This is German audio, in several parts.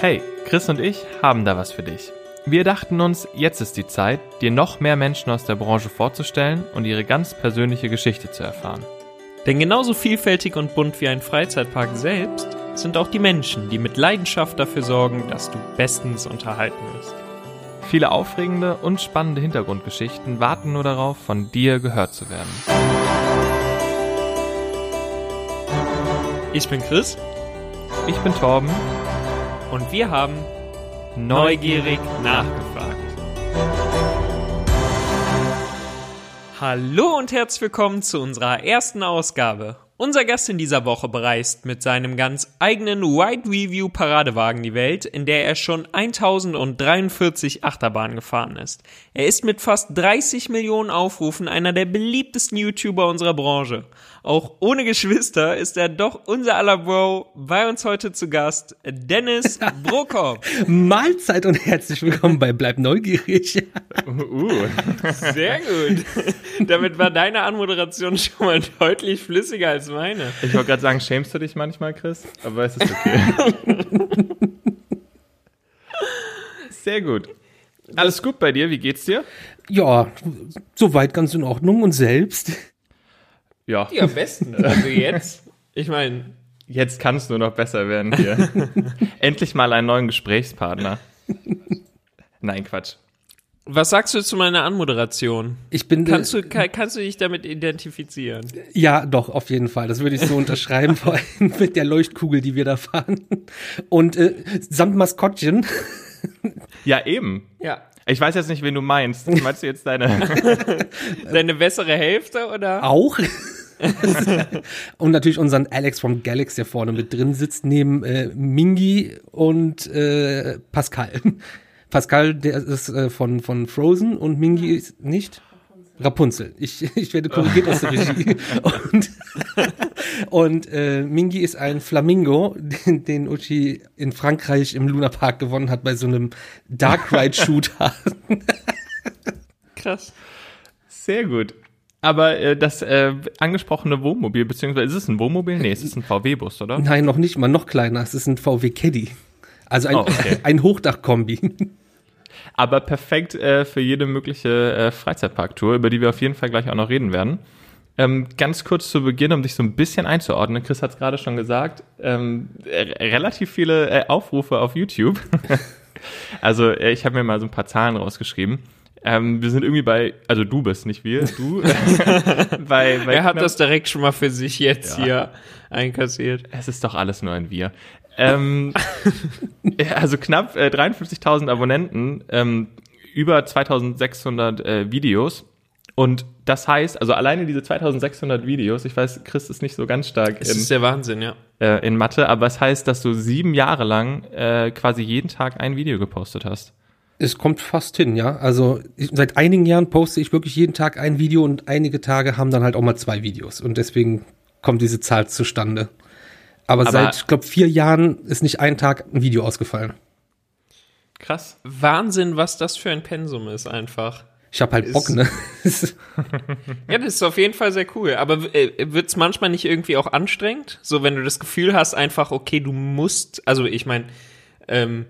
Hey, Chris und ich haben da was für dich. Wir dachten uns, jetzt ist die Zeit, dir noch mehr Menschen aus der Branche vorzustellen und ihre ganz persönliche Geschichte zu erfahren. Denn genauso vielfältig und bunt wie ein Freizeitpark selbst sind auch die Menschen, die mit Leidenschaft dafür sorgen, dass du bestens unterhalten wirst. Viele aufregende und spannende Hintergrundgeschichten warten nur darauf, von dir gehört zu werden. Ich bin Chris Ich bin Torben, und wir haben neugierig nachgefragt. Hallo und herzlich willkommen zu unserer ersten Ausgabe. Unser Gast in dieser Woche bereist mit seinem ganz eigenen Wide Review Paradewagen die Welt, in der er schon 1043 Achterbahnen gefahren ist. Er ist mit fast 30 Millionen Aufrufen einer der beliebtesten YouTuber unserer Branche. Auch ohne Geschwister ist er doch unser aller Bro. Bei uns heute zu Gast Dennis Brokop. Mahlzeit und herzlich willkommen bei Bleib neugierig. Uh, Sehr gut. Damit war deine Anmoderation schon mal deutlich flüssiger als meine. ich wollte gerade sagen, schämst du dich manchmal, Chris? Aber es ist okay. Sehr gut. Alles gut bei dir? Wie geht's dir? Ja, soweit ganz in Ordnung und selbst. Ja, Ja, am besten. Also jetzt. Ich meine, jetzt kann es nur noch besser werden hier. Endlich mal einen neuen Gesprächspartner. Nein, Quatsch. was sagst du zu meiner Anmoderation? Ich bin Kannst du, kann, kannst du dich damit identifizieren? ja doch auf jeden Fall. Das würde ich so unterschreiben, vor allem mit der Leuchtkugel, die wir da fahren und äh, samt Maskottchen. Ja, eben. Ja. Ich weiß jetzt nicht, wen du meinst. Meinst du jetzt deine. Deine bessere Hälfte oder? Auch. und natürlich unseren Alex vom Galax, der vorne mit drin sitzt, neben äh, Mingi und äh, Pascal. Pascal, der ist äh, von, von Frozen und Mingi ist nicht. Rapunzel. Ich, ich werde korrigiert aus der Regie. Und, und äh, Mingi ist ein Flamingo, den, den Uchi in Frankreich im Luna Park gewonnen hat bei so einem Dark Ride Shooter. Krass. Sehr gut. Aber äh, das äh, angesprochene Wohnmobil, beziehungsweise ist es ein Wohnmobil? Nee, es ist ein VW-Bus, oder? Nein, noch nicht mal, noch kleiner. Es ist ein VW Caddy. Also ein, Oh, okay. ein Hochdachkombi. Aber perfekt äh, für jede mögliche äh, Freizeitparktour, über die wir auf jeden Fall gleich auch noch reden werden. Ähm, ganz kurz zu Beginn, um dich so ein bisschen einzuordnen. Chris hat es gerade schon gesagt. Ähm, äh, relativ viele äh, Aufrufe auf YouTube. also äh, ich habe mir mal so ein paar Zahlen rausgeschrieben. Ähm, wir sind irgendwie bei, also du bist nicht wir, du. bei, bei Er hat knapp- das direkt schon mal für sich jetzt Ja. hier einkassiert. Es ist doch alles nur ein Wir. Ähm, ja, also knapp äh, 53.000 Abonnenten, ähm, über 2.600 äh, Videos. Und das heißt, also alleine diese 2.600 Videos, ich weiß, Chris ist nicht so ganz stark Es ist in, der Wahnsinn, ja. äh, in Mathe, aber es heißt, dass du sieben Jahre lang äh, quasi jeden Tag ein Video gepostet hast. Es kommt fast hin, ja. Also ich, seit einigen Jahren poste ich wirklich jeden Tag ein Video und einige Tage haben dann halt auch mal zwei Videos. Und deswegen kommt diese Zahl zustande. Aber, Aber- seit, ich glaube, vier Jahren ist nicht ein Tag ein Video ausgefallen. Krass. Wahnsinn, was das für ein Pensum ist einfach. Ich habe halt Bock, ne? Ja, das ist auf jeden Fall sehr cool. Aber äh, wird's manchmal nicht irgendwie auch anstrengend? So, wenn du das Gefühl hast, einfach, okay, du musst, also ich meine, ähm,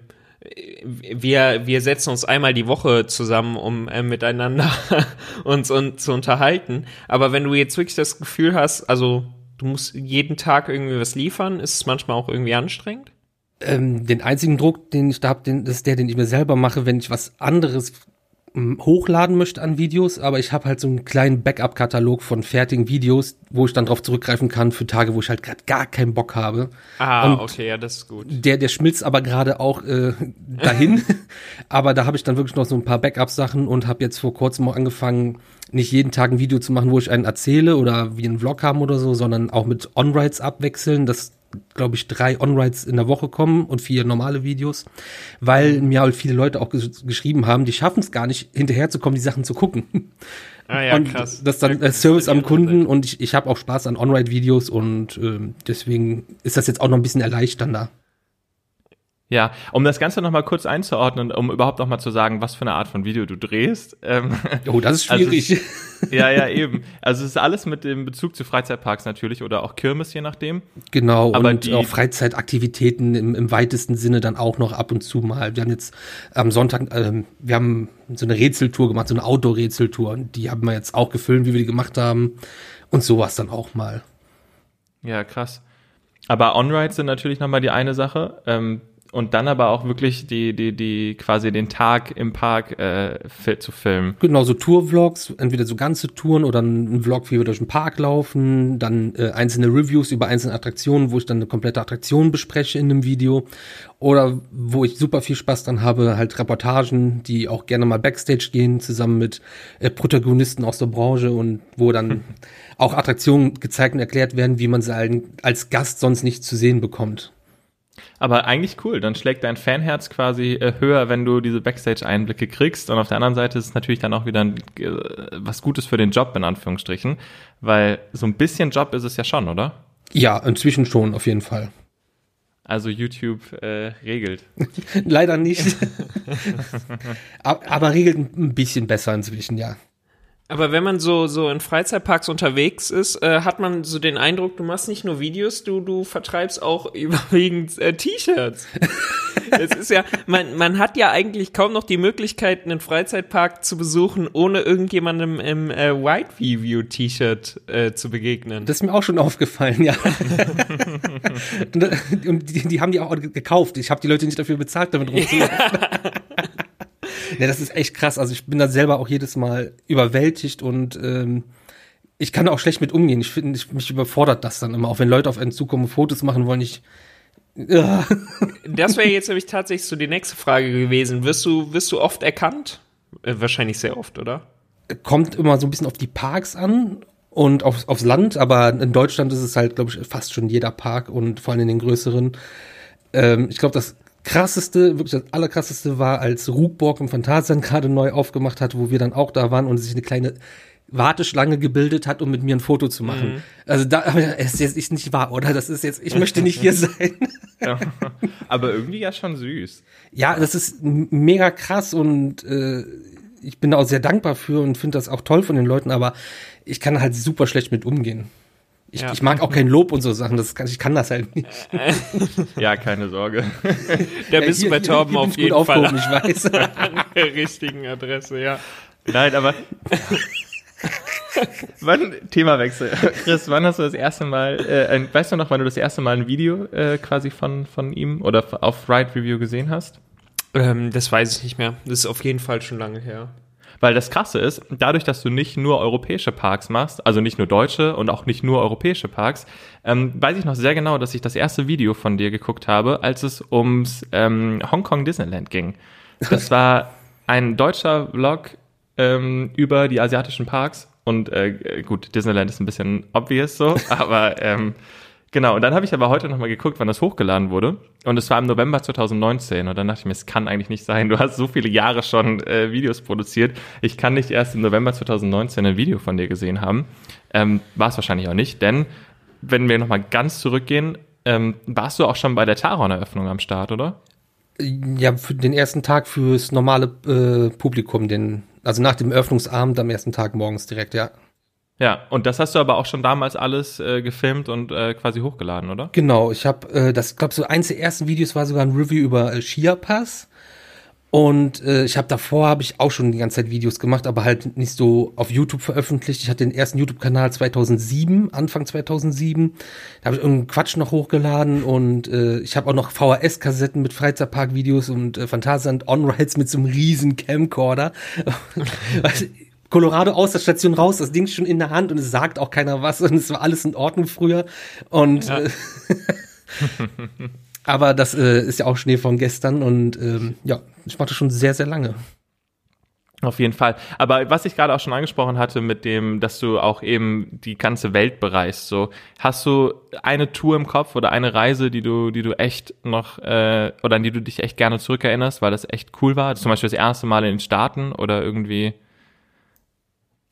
wir, wir setzen uns einmal die Woche zusammen, um äh, miteinander uns und zu unterhalten. Aber wenn du jetzt wirklich das Gefühl hast, also du musst jeden Tag irgendwie was liefern, ist es manchmal auch irgendwie anstrengend? ähm, den einzigen Druck, den ich da habe, das ist der, den ich mir selber mache, wenn ich was anderes hochladen möchte an Videos, aber ich habe halt so einen kleinen Backup-Katalog von fertigen Videos, wo ich dann drauf zurückgreifen kann für Tage, wo ich halt gerade gar keinen Bock habe. Ah, Und okay, ja, das ist gut. Der, der schmilzt aber gerade auch äh, dahin. aber da habe ich dann wirklich noch so ein paar Backup-Sachen und habe jetzt vor kurzem auch angefangen, nicht jeden Tag ein Video zu machen, wo ich einen erzähle oder wie einen Vlog haben oder so, sondern auch mit On-Rides abwechseln, dass, glaube ich, drei On-Rides in der Woche kommen und vier normale Videos, weil mir halt viele Leute auch ges geschrieben haben, die schaffen es gar nicht, hinterherzukommen, die Sachen zu gucken. Ah ja, und krass. das dann äh, Service am Kunden und ich, ich habe auch Spaß an On-Ride-Videos und ähm, deswegen ist das jetzt auch noch ein bisschen erleichternder. Ja, um das Ganze nochmal kurz einzuordnen, um überhaupt auch mal zu sagen, was für eine Art von Video du drehst. Ähm, oh, das ist schwierig. Also es, ja, ja, eben. Also es ist alles mit dem Bezug zu Freizeitparks natürlich oder auch Kirmes, je nachdem. Genau, Aber und die, auch Freizeitaktivitäten im, im weitesten Sinne dann auch noch ab und zu mal. Wir haben jetzt am Sonntag, ähm, wir haben so eine Rätseltour gemacht, so eine Outdoor-Rätseltour. Die haben wir jetzt auch gefilmt, wie wir die gemacht haben. Und sowas dann auch mal. Ja, krass. Aber On-Rides sind natürlich nochmal die eine Sache. Ähm, und dann aber auch wirklich die, die, die quasi den Tag im Park äh, zu filmen. Genau, so Tour-Vlogs, entweder so ganze Touren oder ein Vlog, wie wir durch den Park laufen, dann äh, einzelne Reviews über einzelne Attraktionen, wo ich dann eine komplette Attraktion bespreche in einem Video. Oder wo ich super viel Spaß dran habe, halt Reportagen, die auch gerne mal Backstage gehen, zusammen mit äh, Protagonisten aus der Branche und wo dann auch Attraktionen gezeigt und erklärt werden, wie man sie als Gast sonst nicht zu sehen bekommt. Aber eigentlich cool, dann schlägt dein Fanherz quasi äh, höher, wenn du diese Backstage-Einblicke kriegst. Und auf der anderen Seite ist es natürlich dann auch wieder ein, äh, was Gutes für den Job, in Anführungsstrichen. Weil so ein bisschen Job ist es ja schon, oder? Ja, inzwischen schon, auf jeden Fall. Also YouTube äh, regelt. Leider nicht. aber regelt ein bisschen besser inzwischen, ja. Aber wenn man so, so in Freizeitparks unterwegs ist, äh, hat man so den Eindruck, du machst nicht nur Videos, du, du vertreibst auch überwiegend äh, T-Shirts. es ist ja, man, man hat ja eigentlich kaum noch die Möglichkeit, einen Freizeitpark zu besuchen, ohne irgendjemandem im äh, White Review T-Shirt äh, zu begegnen. Das ist mir auch schon aufgefallen, ja. und die, die haben die auch gekauft. Ich habe die Leute nicht dafür bezahlt, damit rumzulaufen. Ja, das ist echt krass. Also ich bin da selber auch jedes Mal überwältigt und ähm, ich kann auch schlecht mit umgehen. Ich finde, mich überfordert das dann immer. Auch wenn Leute auf einen zukommen, Fotos machen wollen, ich. Ja. Das wäre jetzt nämlich tatsächlich so die nächste Frage gewesen. Wirst du, wirst du oft erkannt? Äh, wahrscheinlich sehr oft, oder? Kommt immer so ein bisschen auf die Parks an und aufs, aufs Land, aber in Deutschland ist es halt, glaube ich, fast schon jeder Park und vor allem in den größeren. Ähm, ich glaube, das krasseste, wirklich das allerkrasseste war, als Rugborg im Phantasialand gerade neu aufgemacht hat, wo wir dann auch da waren und sich eine kleine Warteschlange gebildet hat, um mit mir ein Foto zu machen. Mhm. Also da, es ist jetzt nicht wahr, oder? Das ist jetzt, ich möchte nicht hier sein. Ja, aber irgendwie ja schon süß. Ja, das ist mega krass und äh, ich bin da auch sehr dankbar für und finde das auch toll von den Leuten, aber ich kann halt super schlecht mit umgehen. Ich, ja. ich, mag auch kein Lob und so Sachen, das kann, ich kann das halt nicht. Ja, keine Sorge. Da bist ja, hier, du bei Torben auf jeden Fall ich weiß. an der richtigen Adresse, ja. Nein, aber wann, Themawechsel. Chris, wann hast du das erste Mal, äh, ein, weißt du noch, wann du das erste Mal ein Video äh, quasi von, von ihm oder auf Ride Review gesehen hast? Ähm, das weiß ich nicht mehr. Das ist auf jeden Fall schon lange her. Weil das Krasse ist, dadurch, dass du nicht nur europäische Parks machst, also nicht nur deutsche und auch nicht nur europäische Parks, ähm, weiß ich noch sehr genau, dass ich das erste Video von dir geguckt habe, als es ums ähm, Hongkong Disneyland ging. Das war ein deutscher Vlog ähm, über die asiatischen Parks und äh, gut, Disneyland ist ein bisschen obvious so, aber ähm, Genau, und dann habe ich aber heute nochmal geguckt, wann das hochgeladen wurde. Und es war im November 2019. Und dann dachte ich mir, es kann eigentlich nicht sein. Du hast so viele Jahre schon äh, Videos produziert. Ich kann nicht erst im November 2019 ein Video von dir gesehen haben. Ähm, war es wahrscheinlich auch nicht, denn wenn wir nochmal ganz zurückgehen, ähm, warst du auch schon bei der Taron-Eröffnung am Start, oder? Ja, für den ersten Tag fürs normale äh, Publikum, den, also nach dem Eröffnungsabend am ersten Tag morgens direkt, ja. Ja, und das hast du aber auch schon damals alles äh, gefilmt und äh, quasi hochgeladen, oder? Genau, ich habe äh, das, glaube so eins der ersten Videos war sogar ein Review über äh, Shia Pass. Und äh, ich habe davor habe ich auch schon die ganze Zeit Videos gemacht, aber halt nicht so auf YouTube veröffentlicht. Ich hatte den ersten YouTube-Kanal 2007, Anfang 2007. Da habe ich irgendeinen Quatsch noch hochgeladen und äh, ich habe auch noch VHS-Kassetten mit Freizeitpark-Videos und äh, Phantasialand On-Rides mit so einem riesen Camcorder. Colorado aus der Station raus, das Ding ist schon in der Hand und es sagt auch keiner was und es war alles in Ordnung früher. Und ja. äh, aber das äh, ist ja auch Schnee von gestern und ähm, ja, ich das schon sehr, sehr lange. Auf jeden Fall. Aber was ich gerade auch schon angesprochen hatte mit dem, dass du auch eben die ganze Welt bereist, so hast du eine Tour im Kopf oder eine Reise, die du, die du echt noch äh, oder an die du dich echt gerne zurückerinnerst, weil das echt cool war? Zum Beispiel das erste Mal in den Staaten oder irgendwie?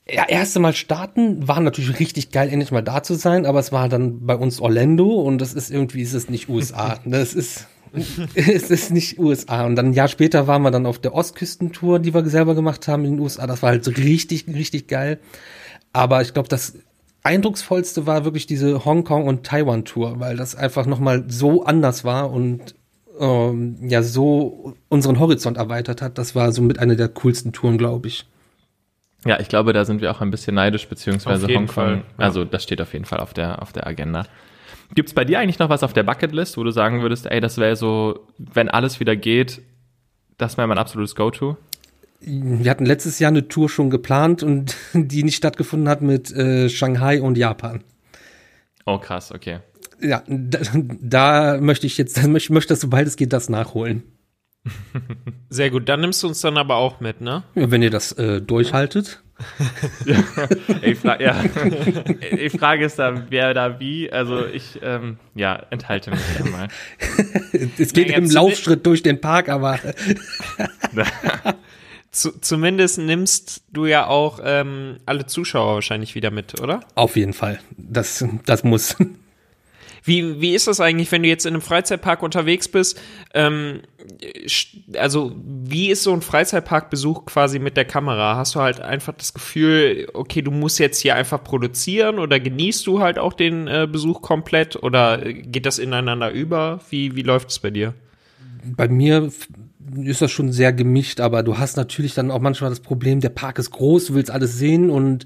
Ja, erste Mal starten war natürlich richtig geil, endlich mal da zu sein, aber es war dann bei uns Orlando und das ist irgendwie, ist es nicht USA. Das ist, es ist nicht USA. Und dann ein Jahr später waren wir dann auf der Ostküstentour, die wir selber gemacht haben in den USA. Das war halt so richtig, richtig geil. Aber ich glaube, das eindrucksvollste war wirklich diese Hongkong- und Taiwan-Tour, weil das einfach nochmal so anders war und ähm, ja so unseren Horizont erweitert hat. Das war so mit einer der coolsten Touren, glaube ich. Ja, ich glaube, da sind wir auch ein bisschen neidisch, beziehungsweise Hongkong. Fall, ja. Also das steht auf jeden Fall auf der, auf der Agenda. Gibt's bei dir eigentlich noch was auf der Bucketlist, wo du sagen würdest, ey, das wäre so, wenn alles wieder geht, das wäre mein absolutes Go-To? Wir hatten letztes Jahr eine Tour schon geplant und die nicht stattgefunden hat mit äh, Shanghai und Japan. Oh, krass, okay. Ja, da, da möchte ich jetzt, da möchte, möchte das, sobald es geht, das nachholen. Sehr gut, dann nimmst du uns dann aber auch mit, ne? Ja, wenn ihr das äh, durchhaltet. Ey, Fra ja. Die Frage ist da, wer da wie. Also ich, ähm, ja, enthalte mich da mal. Es geht Naja, im Laufschritt durch den Park, aber Zu, zumindest nimmst du ja auch ähm, alle Zuschauer wahrscheinlich wieder mit, oder? auf jeden Fall. Das, das muss. Wie, wie ist das eigentlich, wenn du jetzt in einem Freizeitpark unterwegs bist? Ähm, also, wie ist so ein Freizeitparkbesuch quasi mit der Kamera? Hast du halt einfach das Gefühl, okay, du musst jetzt hier einfach produzieren oder genießt du halt auch den äh, Besuch komplett oder äh, geht das ineinander über? Wie, wie läuft es bei dir? Bei mir ist das schon sehr gemischt, aber du hast natürlich dann auch manchmal das Problem, der Park ist groß, du willst alles sehen und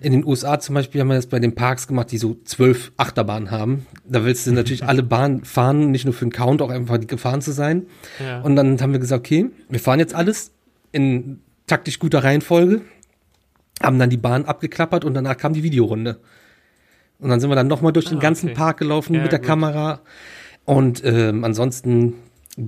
in den USA zum Beispiel haben wir das bei den Parks gemacht, die so zwölf Achterbahnen haben. Da willst du natürlich alle Bahnen fahren, nicht nur für den Count, auch einfach gefahren zu sein. Ja. Und dann haben wir gesagt, okay, wir fahren jetzt alles in taktisch guter Reihenfolge, haben dann die Bahn abgeklappert und danach kam die Videorunde. Und dann sind wir dann nochmal durch den Ah, ganzen okay. Park gelaufen Ja, mit der gut. Kamera. Und ähm, ansonsten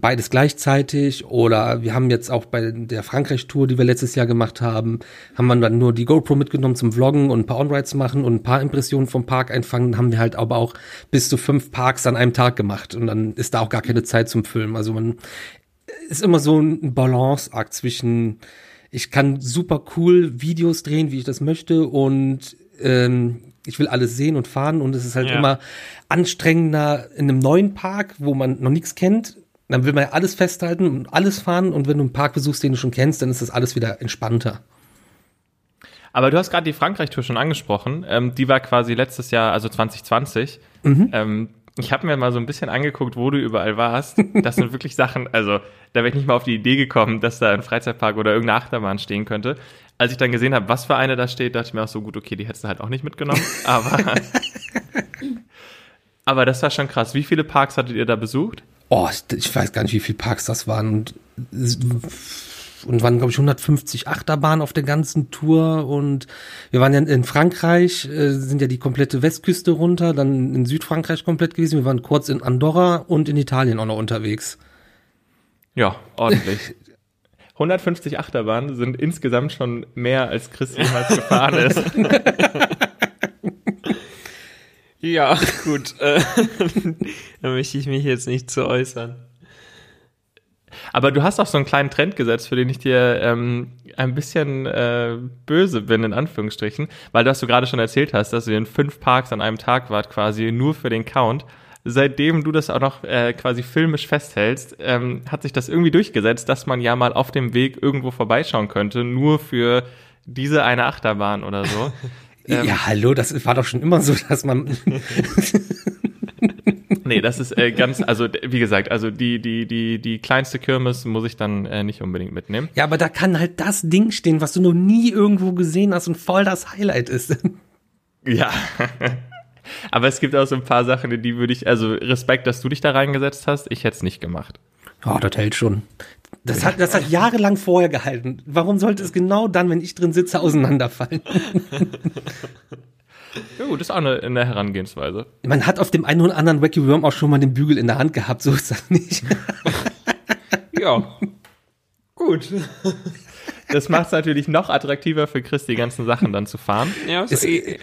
beides gleichzeitig. Oder wir haben jetzt auch bei der Frankreich-Tour, die wir letztes Jahr gemacht haben, haben wir dann nur die GoPro mitgenommen zum Vloggen und ein paar On-Rides machen und ein paar Impressionen vom Park einfangen. Haben wir halt aber auch bis zu fünf Parks an einem Tag gemacht. Und dann ist da auch gar keine Zeit zum Filmen. Also man ist immer so ein Balanceakt zwischen, ich kann super cool Videos drehen, wie ich das möchte und ähm, ich will alles sehen und fahren und es ist halt Ja. immer anstrengender in einem neuen Park, wo man noch nichts kennt. Dann will man ja alles festhalten und alles fahren und wenn du einen Park besuchst, den du schon kennst, dann ist das alles wieder entspannter. Aber du hast gerade die Frankreich-Tour schon angesprochen. Ähm, die war quasi letztes Jahr, also 2020. Ähm, ich habe mir mal so ein bisschen angeguckt, wo du überall warst. Das sind wirklich Sachen, also da wäre ich nicht mal auf die Idee gekommen, dass da ein Freizeitpark oder irgendeine Achterbahn stehen könnte. Als ich dann gesehen habe, was für eine da steht, dachte ich mir auch so, gut, okay, die hättest du halt auch nicht mitgenommen. Aber, aber das war schon krass. Wie viele Parks hattet ihr da besucht? Oh, ich, weiß gar nicht, wie viele Parks das waren und und waren, glaube ich, 150 Achterbahnen auf der ganzen Tour und wir waren ja in Frankreich, äh, sind ja die komplette Westküste runter, dann in Südfrankreich komplett gewesen, wir waren kurz in Andorra und in Italien auch noch unterwegs. Ja, ordentlich. 150 Achterbahnen sind insgesamt schon mehr, als Chris jemals gefahren ist. Ja, gut. Äh, da möchte ich mich jetzt nicht zu äußern. Aber du hast auch so einen kleinen Trend gesetzt, für den ich dir ähm, ein bisschen äh, böse bin, in Anführungsstrichen, weil das du gerade schon erzählt hast, dass ihr in fünf Parks an einem Tag wart, quasi nur für den Count. Seitdem du das auch noch äh, quasi filmisch festhältst, ähm, hat sich das irgendwie durchgesetzt, dass man ja mal auf dem Weg irgendwo vorbeischauen könnte, nur für diese eine Achterbahn oder so. Ähm, ja, hallo, das war doch schon immer so, dass man Nee, das ist äh, ganz, also wie gesagt, also die, die, die, die kleinste Kirmes muss ich dann äh, nicht unbedingt mitnehmen. Ja, aber da kann halt das Ding stehen, was du noch nie irgendwo gesehen hast und voll das Highlight ist. Ja. Aber es gibt auch so ein paar Sachen, in die würde ich, also Respekt, dass du dich da reingesetzt hast. Ich hätte es nicht gemacht. Ja, das hält schon. Das hat, das hat jahrelang vorher gehalten. Warum sollte es genau dann, wenn ich drin sitze, auseinanderfallen? Ja gut, ist auch eine, eine Herangehensweise. Man hat auf dem einen oder anderen Wacky Worm auch schon mal den Bügel in der Hand gehabt, so ist das nicht. Ja. Gut. Das macht es natürlich noch attraktiver für Chris, die ganzen Sachen dann zu fahren. Ja, Ist- so, eh-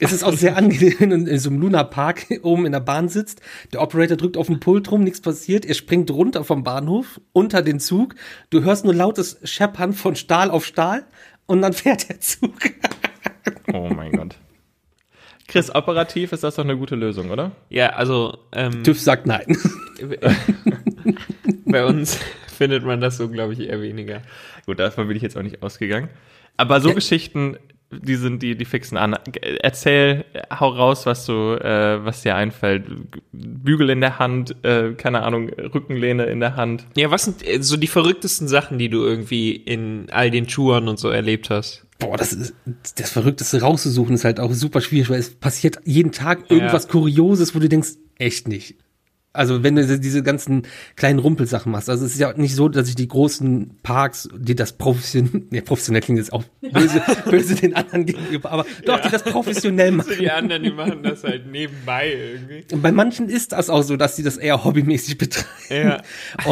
Es ist auch sehr angenehm, wenn du in so einem Luna Park oben in der Bahn sitzt. Der Operator drückt auf den Pult rum, nichts passiert. Er springt runter vom Bahnhof, unter den Zug. Du hörst nur lautes Scheppern von Stahl auf Stahl und dann fährt der Zug. Oh mein Gott. Chris, operativ ist das doch eine gute Lösung, oder? ja, also ähm, TÜV sagt nein. Bei uns findet man das so, glaube ich, eher weniger. Gut, davon bin ich jetzt auch nicht ausgegangen. Aber so Ja. Geschichten, die sind die, die fixen an. Erzähl, hau raus, was du, äh, was dir einfällt. Bügel in der Hand, äh, keine Ahnung, Rückenlehne in der Hand. Ja, was sind äh, so die verrücktesten Sachen, die du irgendwie in all den Touren und so erlebt hast? Boah, das ist das Verrückteste rauszusuchen ist halt auch super schwierig, weil es passiert jeden Tag irgendwas Ja. Kurioses, wo du denkst, echt nicht. Also wenn du diese- ganzen kleinen Rumpelsachen machst. Also es ist ja nicht so, dass ich die großen Parks, die das professionell, nee, professionell klingt jetzt auch böse, böse den anderen gegenüber, aber doch, die das professionell machen. Die anderen, die machen das halt nebenbei irgendwie. Und bei manchen ist das auch so, dass sie das eher hobbymäßig betreiben. Ja.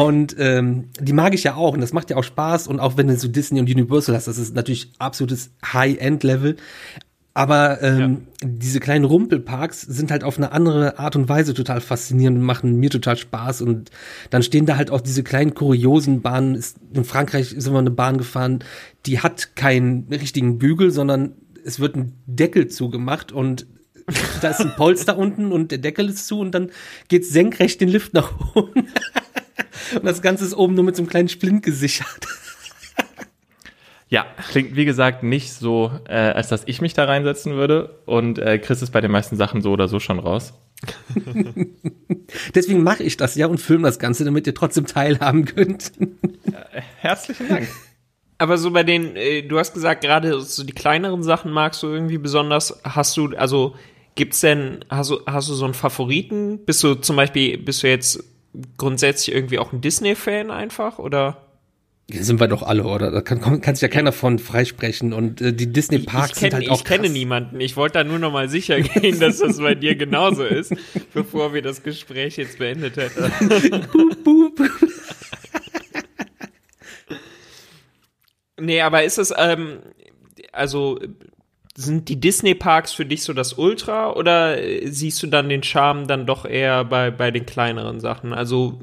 Und ähm, die mag ich ja auch und das macht ja auch Spaß. Und auch wenn du so Disney und Universal hast, das ist natürlich absolutes High-End-Level. Aber ähm, diese kleinen Rumpelparks sind halt auf eine andere Art und Weise total faszinierend und machen mir total Spaß. Und dann stehen da halt auch diese kleinen kuriosen Bahnen. Ist- In Frankreich sind wir eine Bahn gefahren, die hat keinen richtigen Bügel, sondern es wird ein Deckel zugemacht und da ist ein Polster unten und der Deckel ist zu und dann geht's senkrecht den Lift nach oben. Und das Ganze ist oben nur mit so einem kleinen Splint gesichert. Ja, klingt wie gesagt nicht so, äh, als dass ich mich da reinsetzen würde. Und äh, Chris ist bei den meisten Sachen so oder so schon raus. Deswegen mache ich das ja und filme das Ganze, damit ihr trotzdem teilhaben könnt. Herzlichen Dank. Aber so bei den, äh, du hast gesagt, gerade so die kleineren Sachen magst du irgendwie besonders. Hast du, also gibt's denn, hast du, hast du so einen Favoriten? Bist du zum Beispiel, bist du jetzt grundsätzlich irgendwie auch ein Disney-Fan einfach oder? Ja, sind wir doch alle, oder? Da kann, kann sich ja keiner von freisprechen. Und äh, die Disney-Parks ich sind kenne halt auch ich kenne krass. niemanden. Ich wollte da nur noch mal sicher gehen, dass das bei dir genauso ist, bevor wir das Gespräch jetzt beendet hätten. Boop, boop. Nee, aber ist es, ähm, also sind die Disney-Parks für dich so das Ultra oder siehst du dann den Charme dann doch eher bei, bei den kleineren Sachen? Also,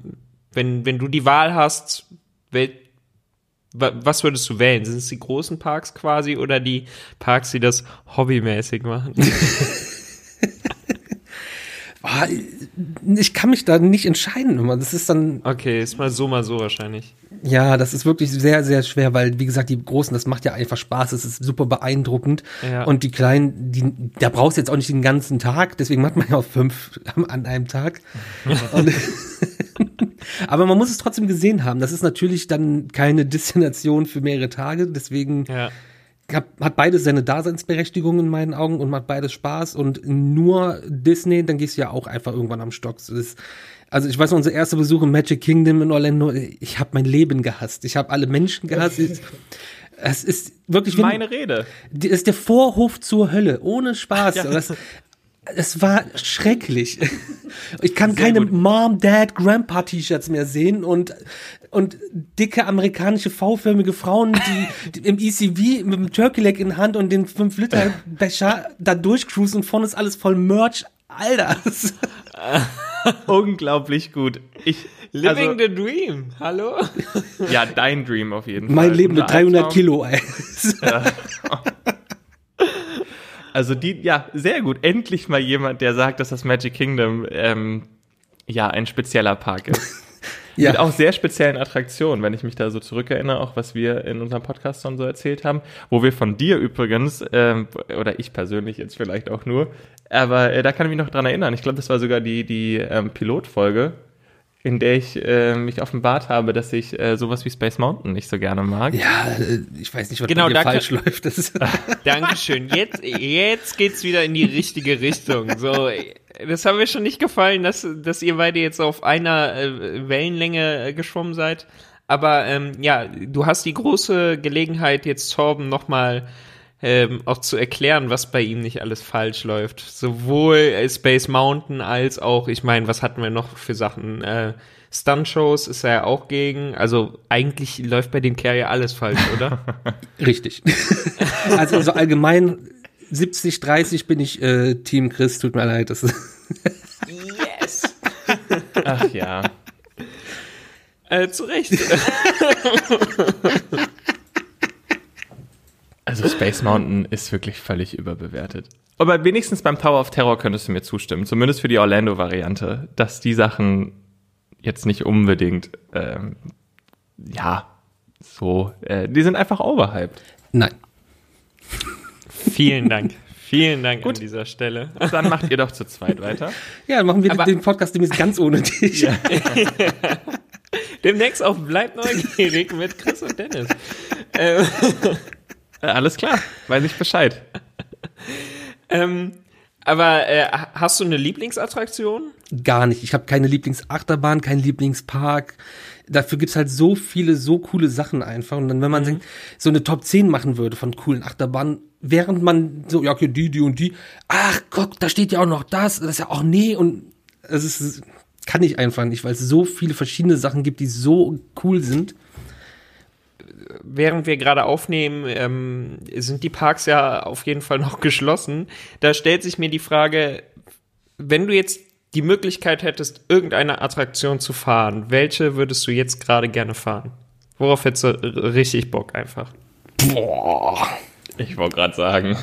wenn, wenn du die Wahl hast, wel, was würdest du wählen? Sind es die großen Parks quasi oder die Parks, die das hobbymäßig machen? Ah, ich kann mich da nicht entscheiden. Das ist dann, Okay, ist mal so, mal so wahrscheinlich. ja, das ist wirklich sehr, sehr schwer, weil, wie gesagt, die Großen, das macht ja einfach Spaß. Es ist super beeindruckend. Ja. Und die Kleinen, die, da brauchst du jetzt auch nicht den ganzen Tag. Deswegen macht man ja auch fünf an einem Tag. Und, aber man muss es trotzdem gesehen haben. Das ist natürlich dann keine Destination für mehrere Tage. Deswegen Ja. hat, hat beides seine Daseinsberechtigung in meinen Augen und macht beides Spaß und nur Disney, dann gehst du ja auch einfach irgendwann am Stock. Das ist, also ich weiß noch, unser erster Besuch im Magic Kingdom in Orlando, ich habe mein Leben gehasst. Ich habe alle Menschen gehasst. Es- Es ist wirklich, Meine Rede. es ist der Vorhof zur Hölle, ohne Spaß. Das, es war schrecklich. Ich kann keine gut. Mom, Dad, Grandpa T-Shirts mehr sehen und und dicke amerikanische V-förmige Frauen, die, die im ECV mit dem Turkey Leg in der Hand und den 5 Liter Becher da durchcruisen und vorne ist alles voll Merch. Alter, das- Unglaublich gut. Ich, Living also, the Dream. Hallo? ja, dein Dream auf jeden Fall. mein Leben mit Unser 300 Albtraum. Kilo, ey. Also die, ja, sehr gut. Endlich mal jemand, der sagt, dass das Magic Kingdom ähm, ja ein spezieller Park ist. Ja. Mit auch sehr speziellen Attraktionen, wenn ich mich da so zurückerinnere, auch was wir in unserem Podcast schon so erzählt haben, wo wir von dir übrigens, ähm, oder ich persönlich jetzt vielleicht auch nur, aber äh, da kann ich mich noch dran erinnern. Ich glaube, das war sogar die, die ähm, Pilotfolge, in der ich äh, mich offenbart habe, dass ich äh, sowas wie Space Mountain nicht so gerne mag. Ja, äh, ich weiß nicht, was Genau, da falsch läuft. Das ist, Dankeschön. Jetzt, jetzt geht's wieder in die richtige Richtung. So, das haben mir schon nicht gefallen, dass, dass ihr beide jetzt auf einer äh, Wellenlänge äh, geschwommen seid. Aber ähm, ja, du hast die große Gelegenheit, jetzt Torben nochmal ähm, auch zu erklären, was bei ihm nicht alles falsch läuft. Sowohl äh, Space Mountain als auch, ich meine, was hatten wir noch für Sachen? Äh, Stunt-Shows ist er ja auch gegen. Also eigentlich läuft bei dem Kerl ja alles falsch, oder? Richtig. also, also allgemein 70, 30 bin ich äh, Team Chris, tut mir leid. Das ist, yes! Ach ja. Äh, zu Recht. Also Space Mountain ist wirklich völlig überbewertet. Aber wenigstens beim Tower of Terror könntest du mir zustimmen, zumindest für die Orlando-Variante, dass die Sachen jetzt nicht unbedingt, ähm, ja, so, äh, die sind einfach overhyped. Nein. Vielen Dank. Vielen Dank Gut. an dieser Stelle. Dann macht ihr doch zu zweit weiter. Ja, dann machen wir Aber den Podcast demnächst ganz ohne dich. Ja. Demnächst auch bleibt neugierig mit Chris und Dennis. Ähm. Äh, alles klar, weiß ich Bescheid. Ähm, aber äh, hast du eine Lieblingsattraktion? Gar nicht. Ich habe keine Lieblingsachterbahn, keinen Lieblingspark. Dafür gibt's halt so viele, so coole Sachen einfach. Und dann, wenn man mhm. so eine Top 10 machen würde von coolen Achterbahnen, während man so, ja, okay, die, die und die, ach, guck, da steht ja auch noch das, das ist ja auch nee und es ist, kann ich einfach nicht, weil es so viele verschiedene Sachen gibt, die so cool sind während wir gerade aufnehmen, ähm, sind die Parks ja auf jeden Fall noch geschlossen. Da stellt sich mir die Frage, wenn du jetzt die Möglichkeit hättest, irgendeine Attraktion zu fahren, welche würdest du jetzt gerade gerne fahren? Worauf hättest du richtig Bock einfach? Boah, ich wollte gerade sagen.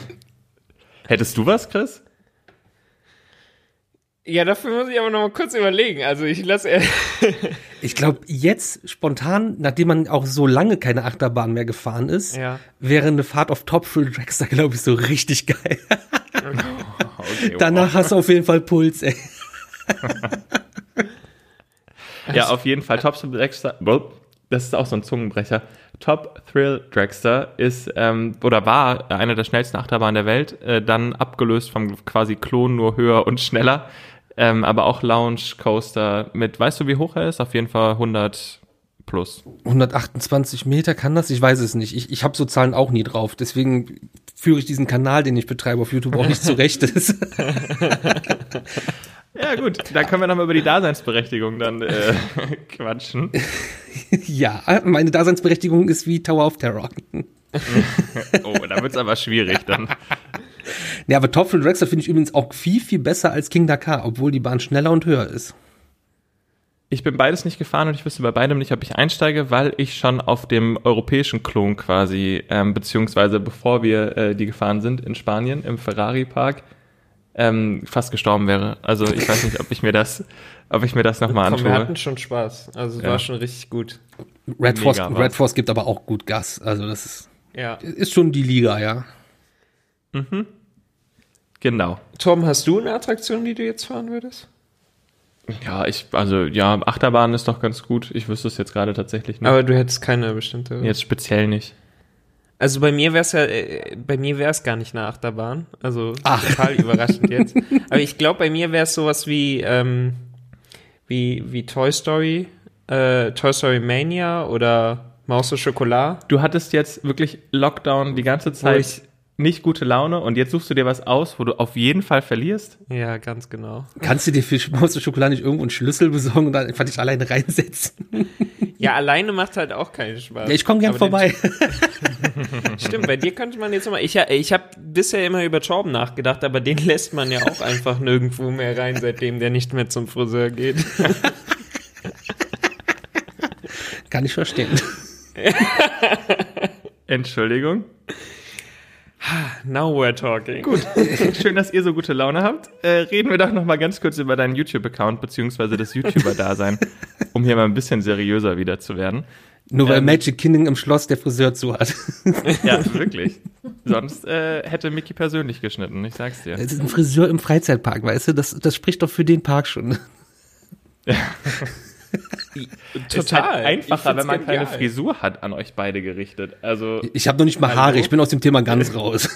Hättest du was, Chris? Ja, dafür muss ich aber noch mal kurz überlegen. Also ich lasse. ich glaube, jetzt spontan, nachdem man auch so lange keine Achterbahn mehr gefahren ist, ja. wäre eine Fahrt auf Top Thrill Dragster, glaube ich, so richtig geil. okay, Danach wow. hast du auf jeden Fall Puls, ey. ja, auf jeden Fall Top Thrill Dragster. Das ist auch so ein Zungenbrecher. Top Thrill Dragster ist ähm, oder war einer der schnellsten Achterbahnen der Welt, äh, dann abgelöst vom quasi Klon nur höher und schneller. Ähm, aber auch Lounge Coaster mit, weißt du, wie hoch er ist? Auf jeden Fall 100 plus. 128 Meter kann das? Ich weiß es nicht. Ich, ich habe so Zahlen auch nie drauf. Deswegen führe ich diesen Kanal, den ich betreibe auf YouTube, auch nicht zurecht. ja gut, da können wir nochmal über die Daseinsberechtigung dann äh, quatschen. ja, meine Daseinsberechtigung ist wie Tower of Terror. oh, da wird's aber schwierig dann. Ja, aber Top Thrill Dragster finde ich übrigens auch viel, viel besser als King Dakar, obwohl die Bahn schneller und höher ist. Ich bin beides nicht gefahren und ich wüsste bei beidem nicht, ob ich einsteige, weil ich schon auf dem europäischen Klon quasi, ähm, beziehungsweise bevor wir äh, die gefahren sind in Spanien im Ferrari Park, ähm, fast gestorben wäre. Also ich weiß nicht, ob ich mir das, ob ich mir das nochmal anschaue. Wir hatten schon Spaß. Also es ja. war schon richtig gut. Red Force, Red Force gibt aber auch gut Gas. Also das ist, ja. ist schon die Liga, ja. Mhm. Genau. Tom, hast du eine Attraktion, die du jetzt fahren würdest? Ja, ich, also ja, Achterbahn ist doch ganz gut. Ich wüsste es jetzt gerade tatsächlich nicht. Aber du hättest keine bestimmte. Jetzt speziell nicht. Also bei mir wäre es ja, äh, bei mir wäre es gar nicht eine Achterbahn. Also Ach. total überraschend jetzt. Aber ich glaube, bei mir wäre es sowas wie, ähm, wie, wie Toy Story, äh, Toy Story Mania oder Maus und Schokolade. Du hattest jetzt wirklich Lockdown die ganze Zeit nicht gute Laune und jetzt suchst du dir was aus, wo du auf jeden Fall verlierst? Ja, ganz genau. Kannst du dir für Maus und Schokolade nicht irgendwo einen Schlüssel besorgen und dann einfach dich alleine reinsetzen? Ja, alleine macht halt auch keinen Spaß. Ja, ich komme gern vorbei. Stimmt, bei dir könnte man jetzt mal. Ich, ich habe bisher immer über Torben nachgedacht, aber den lässt man ja auch einfach nirgendwo mehr rein, seitdem der nicht mehr zum Friseur geht. Kann ich verstehen. Entschuldigung. Now we're talking. Gut, schön, dass ihr so gute Laune habt. Äh, reden wir doch noch mal ganz kurz über deinen YouTube-Account beziehungsweise das YouTuber-Dasein, um hier mal ein bisschen seriöser wieder zu werden. Nur weil ähm, Magic Kingdom im Schloss der Friseur zu hat. ja, wirklich. Sonst äh, hätte Mickey persönlich geschnitten, ich sag's dir. Es ist ein Friseur im Freizeitpark, weißt du? Das, das spricht doch für den Park schon. Ja. Total. Ist halt einfacher, wenn man keine Frisur hat, an euch beide gerichtet. Also ich habe noch nicht mal Haare, ich bin aus dem Thema ganz raus.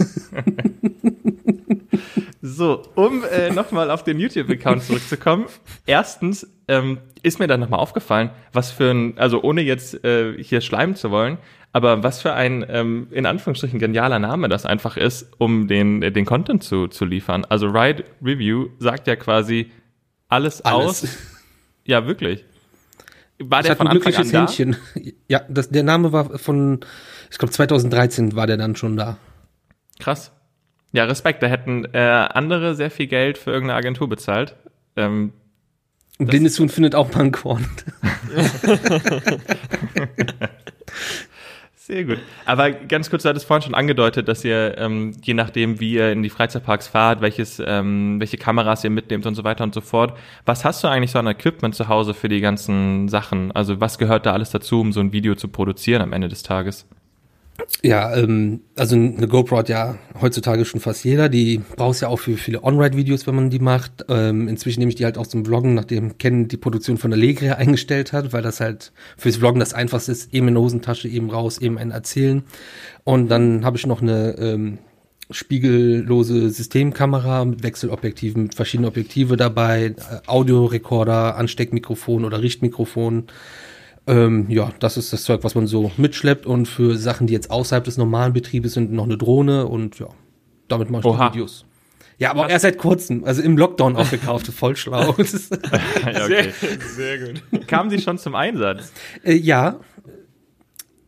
so, um äh, nochmal auf den YouTube-Account zurückzukommen. Erstens ähm, ist mir dann nochmal aufgefallen, was für ein, also ohne jetzt äh, hier schleimen zu wollen, aber was für ein ähm, in Anführungsstrichen genialer Name das einfach ist, um den, den Content zu, zu liefern. Also Ride Review sagt ja quasi alles, alles. aus. Ja, wirklich. War der von Anfang an Händchen. da? Ja, das, der Name war von, ich glaube 2013 war der dann schon da. Krass. Ja, Respekt. Da hätten äh, andere sehr viel Geld für irgendeine Agentur bezahlt. Ähm, Blindes Huhn findet auch mal ein Korn. Sehr gut. Aber ganz kurz, du hattest vorhin schon angedeutet, dass ihr, ähm, je nachdem, wie ihr in die Freizeitparks fahrt, welches, ähm, welche Kameras ihr mitnehmt und so weiter und so fort. Was hast du eigentlich so an Equipment zu Hause für die ganzen Sachen? Also was gehört da alles dazu, um so ein Video zu produzieren am Ende des Tages? Ja, ähm, also eine GoPro hat ja heutzutage schon fast jeder. Die brauchst ja auch für viele On-Ride-Videos, wenn man die macht. Ähm, inzwischen nehme ich die halt auch zum Vloggen, nachdem Ken die Produktion von der Legria eingestellt hat, weil das halt fürs Vloggen das einfachste ist. Eben in der Hosentasche, eben raus, eben ein Erzählen. Und dann habe ich noch eine ähm, spiegellose Systemkamera mit Wechselobjektiven, mit verschiedenen Objektive dabei, äh, Audiorekorder, Ansteckmikrofon oder Richtmikrofon. Ähm, ja, das ist das Zeug, was man so mitschleppt und für Sachen, die jetzt außerhalb des normalen Betriebes sind, noch eine Drohne und ja, damit mache ich Oha. die Videos. Ja, aber auch erst seit kurzem, also im Lockdown auch gekauft, voll schlau. ja, okay. Sehr gut. Kamen sie schon zum Einsatz? äh, ja,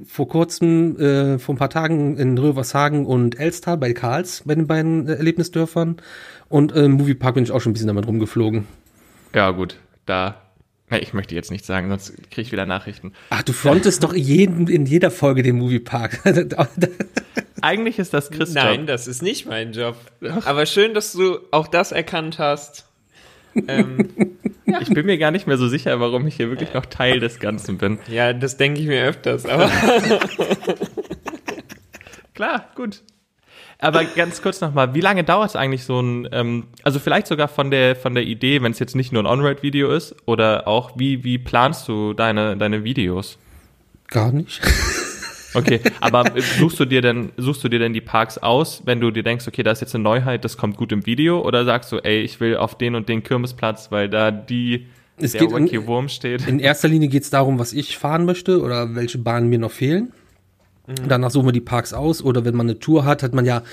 vor kurzem, äh, vor ein paar Tagen in Rövershagen und Elstal bei Karls, bei den beiden äh, Erlebnisdörfern. Und äh, im Moviepark bin ich auch schon ein bisschen damit rumgeflogen. Ja, gut. Da. Ich möchte jetzt nicht sagen, sonst kriege ich wieder Nachrichten. Ach, du frontest doch jeden, in jeder Folge den Moviepark. Eigentlich ist das Chris Nein, Job. das ist nicht mein Job. Aber schön, dass du auch das erkannt hast. Ähm, Ich bin mir gar nicht mehr so sicher, warum ich hier wirklich noch Teil des Ganzen bin. ja, das denke ich mir öfters. Aber Klar, gut. Aber ganz kurz nochmal, wie lange dauert es eigentlich so ein, ähm, also vielleicht sogar von der von der Idee, wenn es jetzt nicht nur ein On-Ride-Video ist, oder auch wie wie planst du deine deine Videos? Gar nicht. Okay, aber suchst du dir denn suchst du dir denn die Parks aus, wenn du dir denkst, okay, da ist jetzt eine Neuheit, das kommt gut im Video, oder sagst du, ey, ich will auf den und den Kirmesplatz, weil da die Es der geht in- Wurm steht? In erster Linie geht es darum, was ich fahren möchte oder welche Bahnen mir noch fehlen. Danach suchen wir die Parks aus oder wenn man eine Tour hat, hat man ja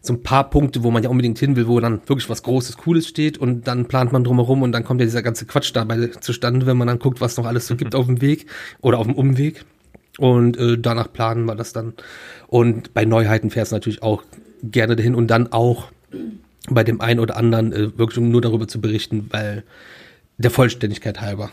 so ein paar Punkte, wo man ja unbedingt hin will, wo dann wirklich was Großes, Cooles steht und dann plant man drumherum und dann kommt ja dieser ganze Quatsch dabei zustande, wenn man dann guckt, was noch alles so gibt auf dem Weg oder auf dem Umweg. Und äh, danach planen wir das dann. Und bei Neuheiten fährst du natürlich auch gerne dahin und dann auch bei dem einen oder anderen äh, wirklich nur darüber zu berichten, weil der Vollständigkeit halber.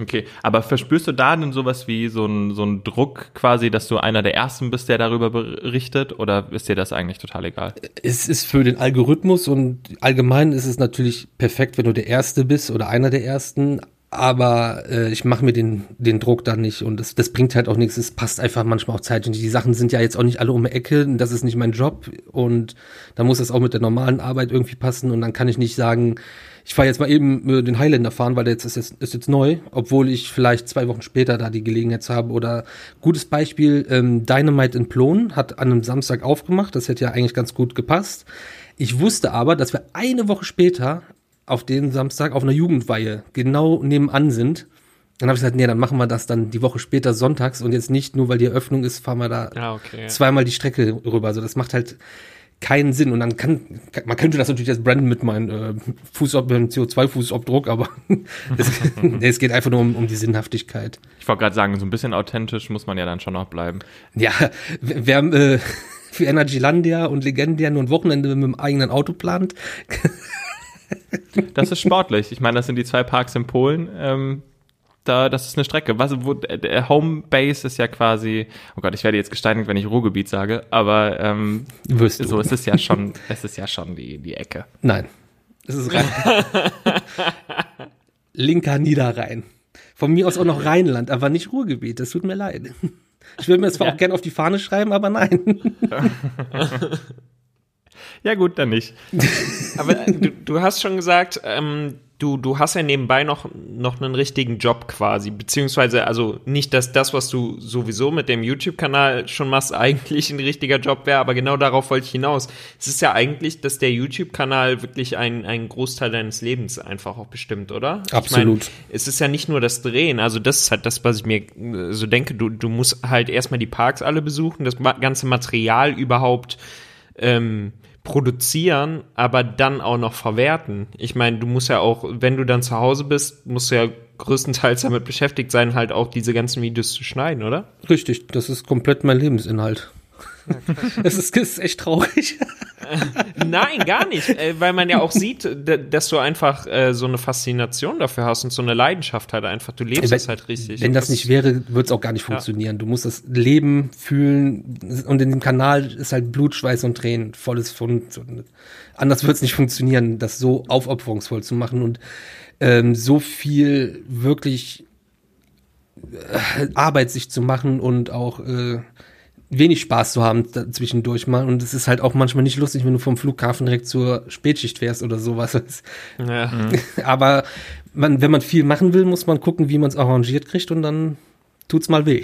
Okay, aber verspürst du da denn sowas wie so ein so ein Druck quasi, dass du einer der ersten bist, der darüber berichtet, oder ist dir das eigentlich total egal? Es ist für den Algorithmus und allgemein ist es natürlich perfekt, wenn du der Erste bist oder einer der Ersten. Aber äh, ich mache mir den, den Druck dann nicht und das, das bringt halt auch nichts. Es passt einfach manchmal auch Zeit. Und die Sachen sind ja jetzt auch nicht alle um die Ecke. Das ist nicht mein Job. Und da muss das auch mit der normalen Arbeit irgendwie passen. Und dann kann ich nicht sagen, ich fahre jetzt mal eben äh, den Highlander fahren, weil der jetzt ist, jetzt ist jetzt neu, obwohl ich vielleicht zwei Wochen später da die Gelegenheit habe. Oder gutes Beispiel, ähm, Dynamite in Plon hat an einem Samstag aufgemacht. Das hätte ja eigentlich ganz gut gepasst. Ich wusste aber, dass wir eine Woche später auf den Samstag auf einer Jugendweihe genau nebenan sind. Dann habe ich gesagt, nee, dann machen wir das dann die Woche später sonntags und jetzt nicht nur, weil die Eröffnung ist, fahren wir da Ah, okay. zweimal die Strecke rüber. Also das macht halt keinen Sinn. Und dann kann, man könnte das natürlich jetzt branden mit meinem äh, Fußab CO2-Fußabdruck, aber es, es geht einfach nur um, um die Sinnhaftigkeit. Ich wollte gerade sagen, so ein bisschen authentisch muss man ja dann schon noch bleiben. Ja, wer äh, für Energylandia und Legendia nur ein Wochenende mit dem eigenen Auto plant, Das ist sportlich. Ich meine, das sind die zwei Parks in Polen. Ähm, da, das ist eine Strecke. Was, wo, der Homebase ist ja quasi, oh Gott, ich werde jetzt gesteinigt, wenn ich Ruhrgebiet sage, aber ähm, wirst du. so ist es ja schon, es ist ja schon die, die Ecke. Nein. Es ist rein. Linker Niederrhein. Von mir aus auch noch Rheinland, aber nicht Ruhrgebiet. Das tut mir leid. Ich würde mir das zwar Ja. auch gerne auf die Fahne schreiben, aber nein. Ja gut, dann nicht. Aber du, du hast schon gesagt, ähm, du, du hast ja nebenbei noch, noch einen richtigen Job quasi, beziehungsweise also nicht, dass das, was du sowieso mit dem YouTube-Kanal schon machst, eigentlich ein richtiger Job wäre, aber genau darauf wollte ich hinaus. Es ist ja eigentlich, dass der YouTube-Kanal wirklich ein, ein Großteil deines Lebens einfach auch bestimmt, oder? Absolut. Ich mein, es ist ja nicht nur das Drehen, also das ist halt das, was ich mir äh, so denke, du, du musst halt erstmal die Parks alle besuchen, das ganze Material überhaupt ähm, produzieren, aber dann auch noch verwerten. Ich meine, du musst ja auch, wenn du dann zu Hause bist, musst du ja größtenteils damit beschäftigt sein, halt auch diese ganzen Videos zu schneiden, oder? Richtig, das ist komplett mein Lebensinhalt. Es ist, ist echt traurig. Nein, gar nicht, äh, weil man ja auch sieht, dass du einfach äh, so eine Faszination dafür hast und so eine Leidenschaft halt einfach. Du lebst wenn, es halt richtig. Wenn das nicht wäre, würde es auch gar nicht funktionieren. Du musst das Leben fühlen und in dem Kanal ist halt Blut, Schweiß und Tränen, volles Fund. Und anders wird es nicht funktionieren, das so aufopferungsvoll zu machen und ähm, so viel wirklich äh, Arbeit sich zu machen und auch äh, wenig Spaß zu haben zwischendurch mal. Und es ist halt auch manchmal nicht lustig, wenn du vom Flughafen direkt zur Spätschicht fährst oder sowas. Ja. Aber man, wenn man viel machen will, muss man gucken, wie man es arrangiert kriegt und dann tut's mal weh.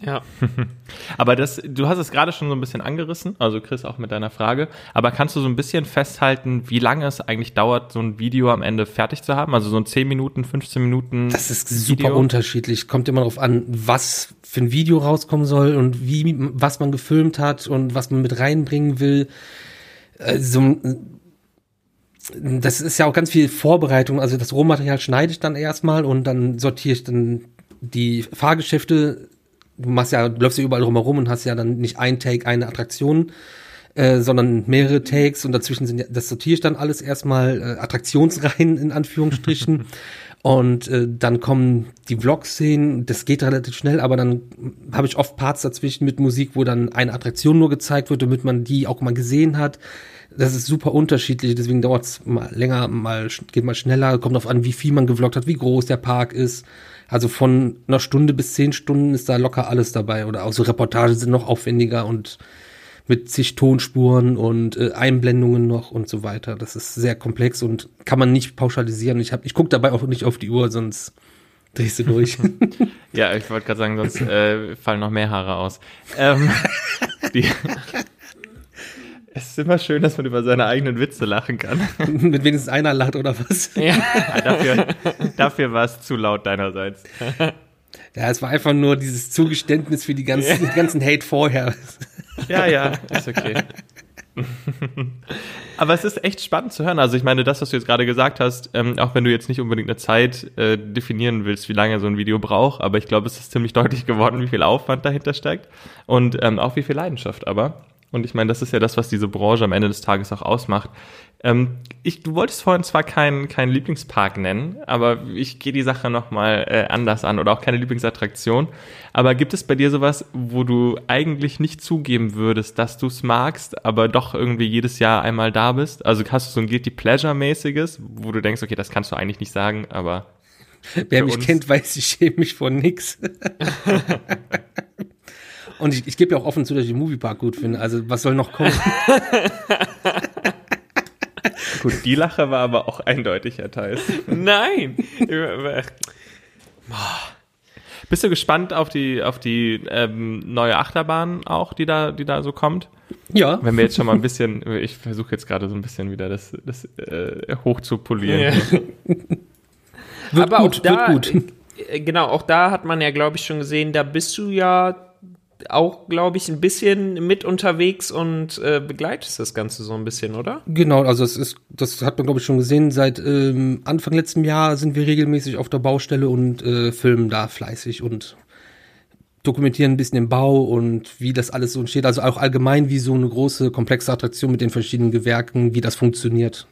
Ja. Aber das, du hast es gerade schon so ein bisschen angerissen, also Chris auch mit deiner Frage. Aber kannst du so ein bisschen festhalten, wie lange es eigentlich dauert, so ein Video am Ende fertig zu haben? Also so ein 10 Minuten, 15 Minuten. Das ist super Video? unterschiedlich. Kommt immer darauf an, was für ein Video rauskommen soll und wie, was man gefilmt hat und was man mit reinbringen will. Also, das ist ja auch ganz viel Vorbereitung. Also das Rohmaterial schneide ich dann erstmal und dann sortiere ich dann die Fahrgeschäfte. Du machst ja, du läufst ja überall rumherum und hast ja dann nicht ein Take, eine Attraktion, äh, sondern mehrere Takes und dazwischen sind ja, das sortiere ich dann alles erstmal äh, Attraktionsreihen in Anführungsstrichen. Und äh, dann kommen die Vlog-Szenen, das geht relativ schnell, aber dann habe ich oft Parts dazwischen mit Musik, wo dann eine Attraktion nur gezeigt wird, damit man die auch mal gesehen hat. Das ist super unterschiedlich, deswegen dauert es mal länger, mal geht mal schneller, kommt auf an, wie viel man gevloggt hat, wie groß der Park ist. Also von einer Stunde bis zehn Stunden ist da locker alles dabei. Oder auch so Reportagen sind noch aufwendiger und mit zig Tonspuren und äh, Einblendungen noch und so weiter. Das ist sehr komplex und kann man nicht pauschalisieren. Ich hab, ich gucke dabei auch nicht auf die Uhr, sonst drehst du durch. Ja, ich wollte gerade sagen, sonst äh, fallen noch mehr Haare aus. Ähm, die, es ist immer schön, dass man über seine eigenen Witze lachen kann. mit wenigstens einer lacht oder was. Ja, dafür, dafür war es zu laut deinerseits. Ja, es war einfach nur dieses Zugeständnis für die ganzen, den ganzen Hate vorher. Ja, ja, ist okay. Aber es ist echt spannend zu hören. Also ich meine, das, was du jetzt gerade gesagt hast, ähm, auch wenn du jetzt nicht unbedingt eine Zeit äh, definieren willst, wie lange so ein Video braucht, aber ich glaube, es ist ziemlich deutlich geworden, wie viel Aufwand dahinter steckt und ähm, auch wie viel Leidenschaft aber. Und ich meine, das ist ja das, was diese Branche am Ende des Tages auch ausmacht. Ähm, ich, du wolltest vorhin zwar keinen keinen Lieblingspark nennen, aber ich gehe die Sache nochmal äh, anders an oder auch keine Lieblingsattraktion. Aber gibt es bei dir sowas, wo du eigentlich nicht zugeben würdest, dass du es magst, aber doch irgendwie jedes Jahr einmal da bist? Also hast du so ein Guilty Pleasure-mäßiges, wo du denkst, okay, das kannst du eigentlich nicht sagen, aber Wer mich uns- kennt, weiß, ich schäme mich vor nix. Und ich, ich gebe ja auch offen zu, dass ich den Moviepark gut finde. Also was soll noch kommen? gut, die Lache war aber auch eindeutig, Herr Theis. Nein. Bist du gespannt auf die, auf die ähm, neue Achterbahn auch, die da, die da so kommt? ja. Wenn wir jetzt schon mal ein bisschen, ich versuche jetzt gerade so ein bisschen wieder das, das äh, hoch zu polieren. Ja. Wird Aber gut, auch da, wird gut. genau, auch da hat man ja, glaube ich, schon gesehen, da bist du ja auch, glaube ich, ein bisschen mit unterwegs und äh, begleitest das Ganze so ein bisschen, oder? Genau, also es ist, das hat man glaube ich schon gesehen. Seit ähm, Anfang letzten Jahr sind wir regelmäßig auf der Baustelle und äh, filmen da fleißig und dokumentieren ein bisschen den Bau und wie das alles so entsteht. Also auch allgemein, wie so eine große, komplexe Attraktion mit den verschiedenen Gewerken, wie das funktioniert.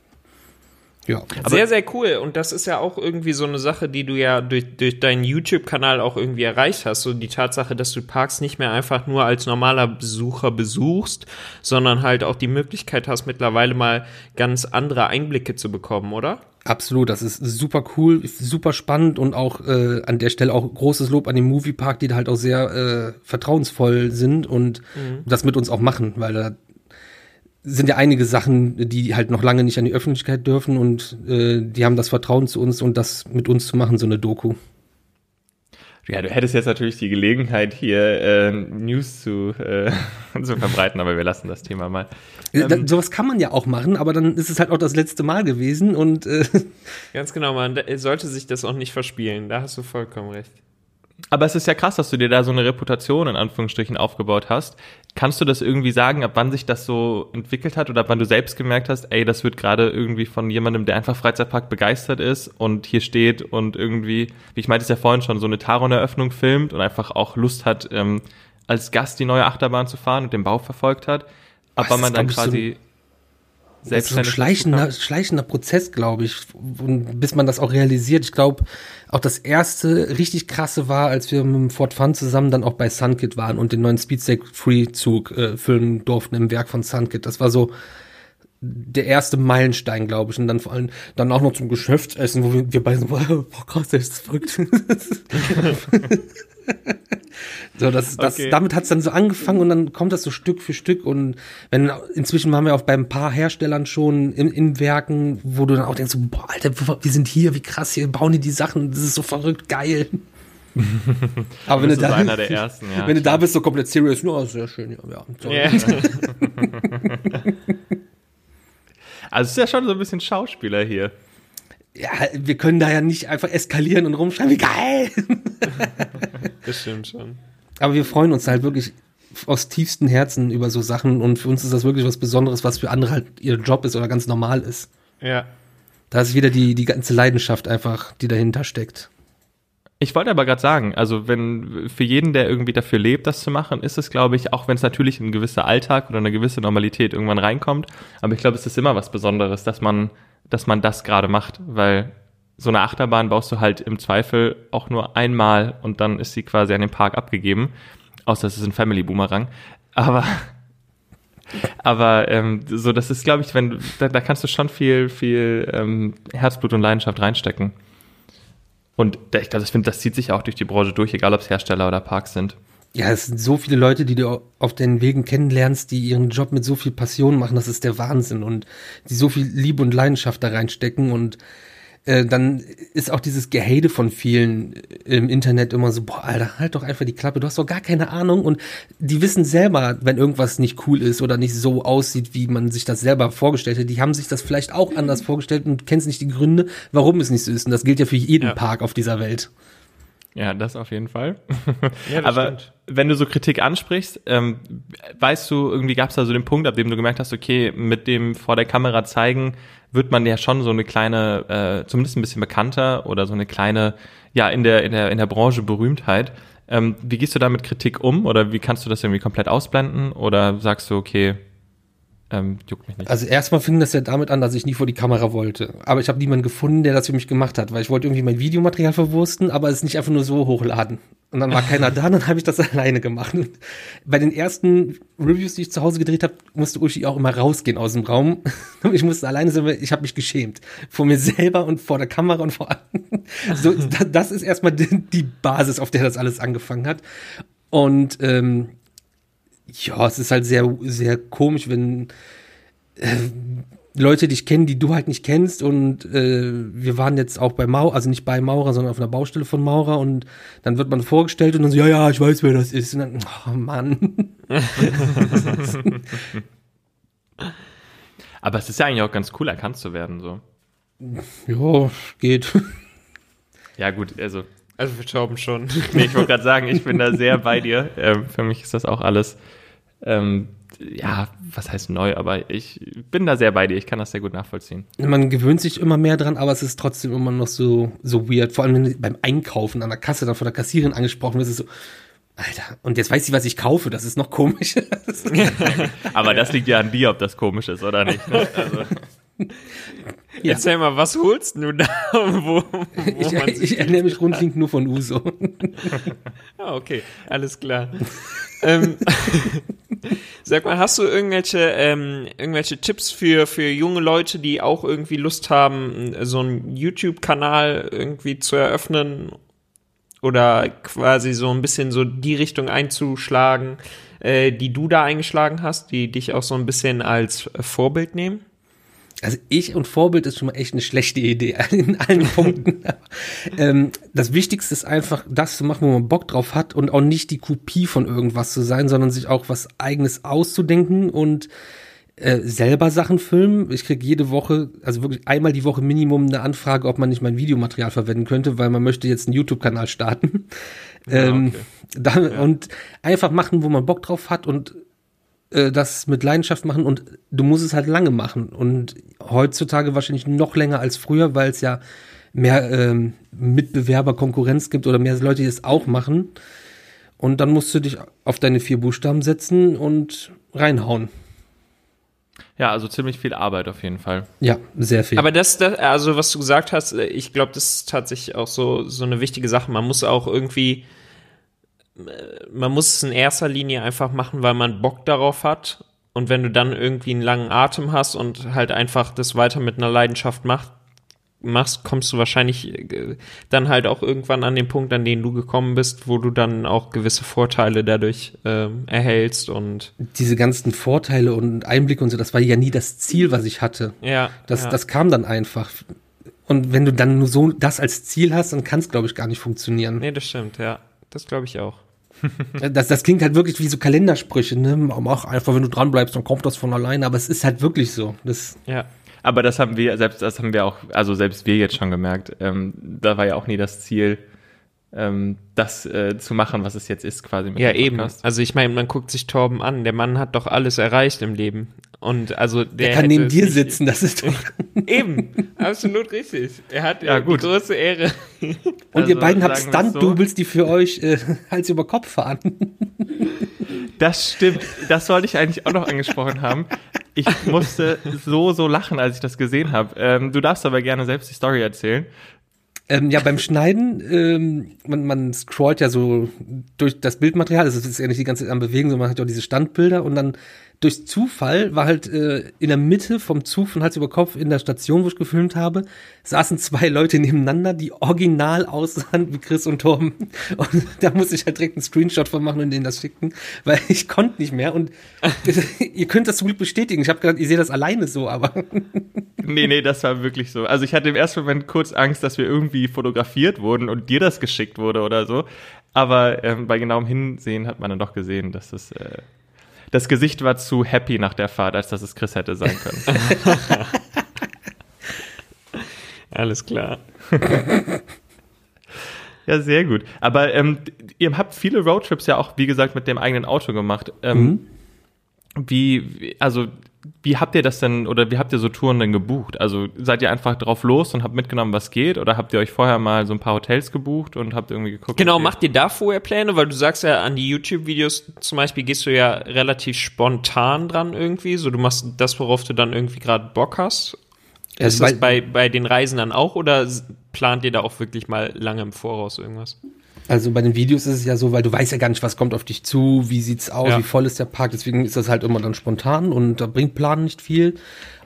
Ja. sehr, sehr cool. Und das ist ja auch irgendwie so eine Sache, die du ja durch, durch deinen YouTube-Kanal auch irgendwie erreicht hast. So die Tatsache, dass du Parks nicht mehr einfach nur als normaler Besucher besuchst, sondern halt auch die Möglichkeit hast, mittlerweile mal ganz andere Einblicke zu bekommen, oder? Absolut, das ist super cool, super spannend und auch äh, an der Stelle auch großes Lob an den Moviepark, die da halt auch sehr äh, vertrauensvoll sind und das mit uns auch machen, weil da sind ja einige Sachen, die halt noch lange nicht an die Öffentlichkeit dürfen und äh, die haben das Vertrauen zu uns und das mit uns zu machen, so eine Doku. Ja, du hättest jetzt natürlich die Gelegenheit, hier äh, News zu, äh, zu verbreiten, aber wir lassen das Thema mal. Äh, da, sowas kann man ja auch machen, aber dann ist es halt auch das letzte Mal gewesen und äh, Ganz genau, man da- sollte sich das auch nicht verspielen. Da hast du vollkommen recht. Aber es ist ja krass, dass du dir da so eine Reputation in Anführungsstrichen aufgebaut hast. Kannst du das irgendwie sagen, ab wann sich das so entwickelt hat oder ab wann du selbst gemerkt hast, ey, das wird gerade irgendwie von jemandem, der einfach Freizeitpark begeistert ist und hier steht und irgendwie, wie ich meinte es ja vorhin schon, so eine Taron-Eröffnung filmt und einfach auch Lust hat, ähm, als Gast die neue Achterbahn zu fahren und den Bau verfolgt hat, aber man dann ich, so quasi Das ist so ein schleichender, schleichender Prozess, glaube ich, und bis man das auch realisiert. Ich glaube, auch das erste richtig krasse war, als wir mit dem Ford Fun zusammen dann auch bei Sunkit waren und den neuen Speedstake Free Zug äh, füllen durften im Werk von Sunkit. Das war so der erste Meilenstein, glaube ich. Und dann vor allem dann auch noch zum Geschäftsessen, wo wir, wir beide so, boah, krass, das ist verrückt. so, das, das, Okay. damit hat's dann so angefangen und dann kommt das so Stück für Stück und wenn inzwischen waren wir auch bei ein paar Herstellern schon in, in Werken, wo du dann auch denkst, so, boah, Alter, wir sind hier, wie krass, hier bauen die die Sachen, das ist so verrückt geil. Aber wenn du da, so einer der ersten, ja. wenn du da bist, so komplett serious, ja, sehr schön, ja, ja. So. Ja. Also es ist ja schon so ein bisschen Schauspieler hier. ja, wir können da ja nicht einfach eskalieren und rumschreien, wie geil. Das stimmt schon. Aber wir freuen uns halt wirklich aus tiefstem Herzen über so Sachen und für uns ist das wirklich was Besonderes, was für andere halt ihr Job ist oder ganz normal ist. Ja. Da ist wieder die, die ganze Leidenschaft einfach, die dahinter steckt. Ich wollte aber gerade sagen, also wenn für jeden, der irgendwie dafür lebt, das zu machen, ist es, glaube ich, auch wenn es natürlich ein gewisser Alltag oder eine gewisse Normalität irgendwann reinkommt, aber ich glaube, es ist immer was Besonderes, dass man, dass man das gerade macht, weil so eine Achterbahn baust du halt im Zweifel auch nur einmal und dann ist sie quasi an den Park abgegeben, außer es ist ein Family Boomerang. Aber aber ähm, so, das ist, glaube ich, wenn da, da kannst du schon viel, viel ähm, Herzblut und Leidenschaft reinstecken. Und ich glaube, das, find- das zieht sich auch durch die Branche durch, egal ob es Hersteller oder Parks sind. Ja, es sind so viele Leute, die du auf den Wegen kennenlernst, die ihren Job mit so viel Passion machen, das ist der Wahnsinn und die so viel Liebe und Leidenschaft da reinstecken und äh, dann ist auch dieses Gehate von vielen im Internet immer so, boah, Alter, halt doch einfach die Klappe, du hast doch gar keine Ahnung und die wissen selber, wenn irgendwas nicht cool ist oder nicht so aussieht, wie man sich das selber vorgestellt hat, die haben sich das vielleicht auch anders vorgestellt und kennst nicht die Gründe, warum es nicht so ist und das gilt ja für jeden Ja. Park auf dieser Welt. Ja, das auf jeden Fall. Ja, Aber stimmt. wenn du so Kritik ansprichst, ähm, weißt du, irgendwie gab es da so den Punkt, ab dem du gemerkt hast, okay, mit dem vor der Kamera zeigen, wird man ja schon so eine kleine, äh, zumindest ein bisschen bekannter oder so eine kleine, ja, in der, in der, in der Branche Berühmtheit. Ähm, wie gehst du da mit Kritik um oder wie kannst du das irgendwie komplett ausblenden oder sagst du, okay, ähm, juckt mich nicht? Also erstmal fing das ja damit an, dass ich nie vor die Kamera wollte. Aber ich habe niemanden gefunden, der das für mich gemacht hat, weil ich wollte irgendwie mein Videomaterial verwursten, aber es nicht einfach nur so hochladen. Und dann war keiner da, dann habe ich das alleine gemacht. Und bei den ersten Reviews, die ich zu Hause gedreht habe, musste Uschi auch immer rausgehen aus dem Raum. Ich musste alleine sein, weil ich habe mich geschämt. Vor mir selber und vor der Kamera und vor so, da- Das ist erstmal die Basis, auf der das alles angefangen hat. Und ähm, ja, es ist halt sehr, sehr komisch, wenn äh, Leute dich kennen, die du halt nicht kennst. Und äh, wir waren jetzt auch bei Maurer, also nicht bei Maurer, sondern auf einer Baustelle von Maurer. Und dann wird man vorgestellt und dann so, ja, ja, ich weiß, wer das ist. Und dann, oh Mann. Aber es ist ja eigentlich auch ganz cool, erkannt zu werden, so. Ja, geht. Ja, gut, also Also für Tauben schon. Nee, ich wollte gerade sagen, ich bin da sehr bei dir. Ähm, für mich ist das auch alles, ähm, ja, was heißt neu, aber ich bin da sehr bei dir. Ich kann das sehr gut nachvollziehen. Man gewöhnt sich immer mehr dran, aber es ist trotzdem immer noch so, so weird. Vor allem, wenn du beim Einkaufen an der Kasse dann von der Kassiererin angesprochen wirst, ist es so, Alter, und jetzt weiß sie, was ich kaufe. Das ist noch komisch. Aber das liegt ja an dir, ob das komisch ist oder nicht. Ne? Also, Ja. Erzähl mal, was holst du da? wo, wo ich, ich ernähre mich grundlegend nur von Uso. Ah, okay, alles klar. ähm, sag mal, hast du irgendwelche, ähm, irgendwelche Tipps für, für junge Leute, die auch irgendwie Lust haben, so einen YouTube-Kanal irgendwie zu eröffnen oder quasi so ein bisschen so die Richtung einzuschlagen, äh, die du da eingeschlagen hast, die dich auch so ein bisschen als Vorbild nehmen? Also ich und Vorbild ist schon mal echt eine schlechte Idee in allen Punkten. Ähm, das Wichtigste ist einfach, das zu machen, wo man Bock drauf hat und auch nicht die Kopie von irgendwas zu sein, sondern sich auch was eigenes auszudenken und äh, selber Sachen filmen. Ich kriege jede Woche, also wirklich einmal die Woche Minimum eine Anfrage, ob man nicht mein Videomaterial verwenden könnte, weil man möchte jetzt einen YouTube-Kanal starten. ähm, da, Und einfach machen, wo man Bock drauf hat und äh, das mit Leidenschaft machen und du musst es halt lange machen und heutzutage wahrscheinlich noch länger als früher, weil es ja mehr ähm, Mitbewerber, Konkurrenz gibt oder mehr Leute, die es auch machen. Und dann musst du dich auf deine vier Buchstaben setzen und reinhauen. Ja, also ziemlich viel Arbeit auf jeden Fall. Ja, sehr viel. Aber das, das also was du gesagt hast, äh, ich glaube, das ist tatsächlich auch so, so eine wichtige Sache. Man muss auch irgendwie, man muss es in erster Linie einfach machen, weil man Bock darauf hat. Und wenn du dann irgendwie einen langen Atem hast und halt einfach das weiter mit einer Leidenschaft macht, machst, kommst du wahrscheinlich äh, dann halt auch irgendwann an den Punkt, an den du gekommen bist, wo du dann auch gewisse Vorteile dadurch ähm, erhältst und diese ganzen Vorteile und Einblicke und so, das war ja nie das Ziel, was ich hatte. ja, Das, ja. das kam dann einfach. Und wenn du dann nur so das als Ziel hast, dann kann es, glaube ich, gar nicht funktionieren. nee, das stimmt, ja, das glaube ich auch. Das, das klingt halt wirklich wie so Kalendersprüche, ne? Mach einfach, wenn du dran bleibst, dann kommt das von alleine. Aber es ist halt wirklich so. Das, Ja, Aber das haben wir, selbst das haben wir auch, also selbst wir jetzt schon gemerkt, ähm, da war ja auch nie das Ziel, ähm, das äh, zu machen, was es jetzt ist, quasi mit ja dem eben. Also ich meine, man guckt sich Torben an. Der Mann hat doch alles erreicht im Leben. Und also der, der kann neben dir sitzen, das ist doch. Eben, absolut richtig. Er hat Ja, ja, gut. die große Ehre. Und Also, ihr beiden habt wir's so. Stunt-Doubles, die für euch äh, Hals über Kopf fahren. Das stimmt. Das sollte ich eigentlich auch noch angesprochen haben. Ich musste so, so lachen, als ich das gesehen habe. Ähm, du darfst aber gerne selbst die Story erzählen. Ähm, ja, beim Schneiden, ähm, man, man scrollt ja so durch das Bildmaterial, also es ist ja nicht die ganze Zeit am Bewegen, sondern man hat ja auch diese Standbilder und dann durch Zufall war halt äh, in der Mitte vom Zug von Hals über Kopf in der Station, wo ich gefilmt habe, saßen zwei Leute nebeneinander, die original aussahen wie Chris und Tom. Und da muss ich halt direkt einen Screenshot von machen und denen das schicken, weil ich konnte nicht mehr. Und ihr könnt das zum Glück bestätigen. Ich habe gedacht, ihr seht das alleine so, aber Nee, nee, das war wirklich so. Also ich hatte im ersten Moment kurz Angst, dass wir irgendwie fotografiert wurden und dir das geschickt wurde oder so. Aber ähm, bei genauem Hinsehen hat man dann doch gesehen, dass das, äh, das Gesicht war zu happy nach der Fahrt, als dass es Chris hätte sein können. Alles klar. ja, sehr gut. Aber ähm, ihr habt viele Roadtrips ja auch, wie gesagt, mit dem eigenen Auto gemacht. Ähm, Wie, wie- also, wie habt ihr das denn oder wie habt ihr so Touren denn gebucht? Also seid ihr einfach drauf los und habt mitgenommen, was geht? Oder habt ihr euch vorher mal so ein paar Hotels gebucht und habt irgendwie geguckt? Genau, macht ihr da vorher Pläne? Weil du sagst ja, an die YouTube-Videos zum Beispiel gehst du ja relativ spontan dran irgendwie. So, du machst das, worauf du dann irgendwie gerade Bock hast. Ist das bei, bei den Reisen dann auch oder plant ihr da auch wirklich mal lange im Voraus irgendwas? Also bei den Videos ist es ja so, weil du weißt ja gar nicht, was kommt auf dich zu, wie sieht's aus, Ja. wie voll ist der Park, deswegen ist das halt immer dann spontan und da bringt Planen nicht viel.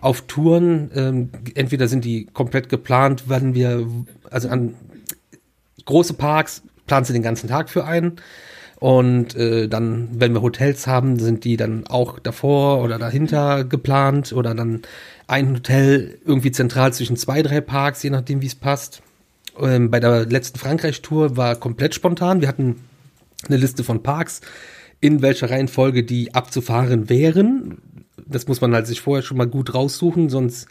Auf Touren, ähm, entweder sind die komplett geplant, wann wir, also an große Parks planst du den ganzen Tag für einen. Und äh, dann, wenn wir Hotels haben, sind die dann auch davor oder dahinter geplant oder dann ein Hotel irgendwie zentral zwischen zwei, drei Parks, je nachdem, wie es passt. Ähm, bei der letzten Frankreich-Tour war komplett spontan. Wir hatten eine Liste von Parks, in welcher Reihenfolge die abzufahren wären. Das muss man halt sich vorher schon mal gut raussuchen, sonst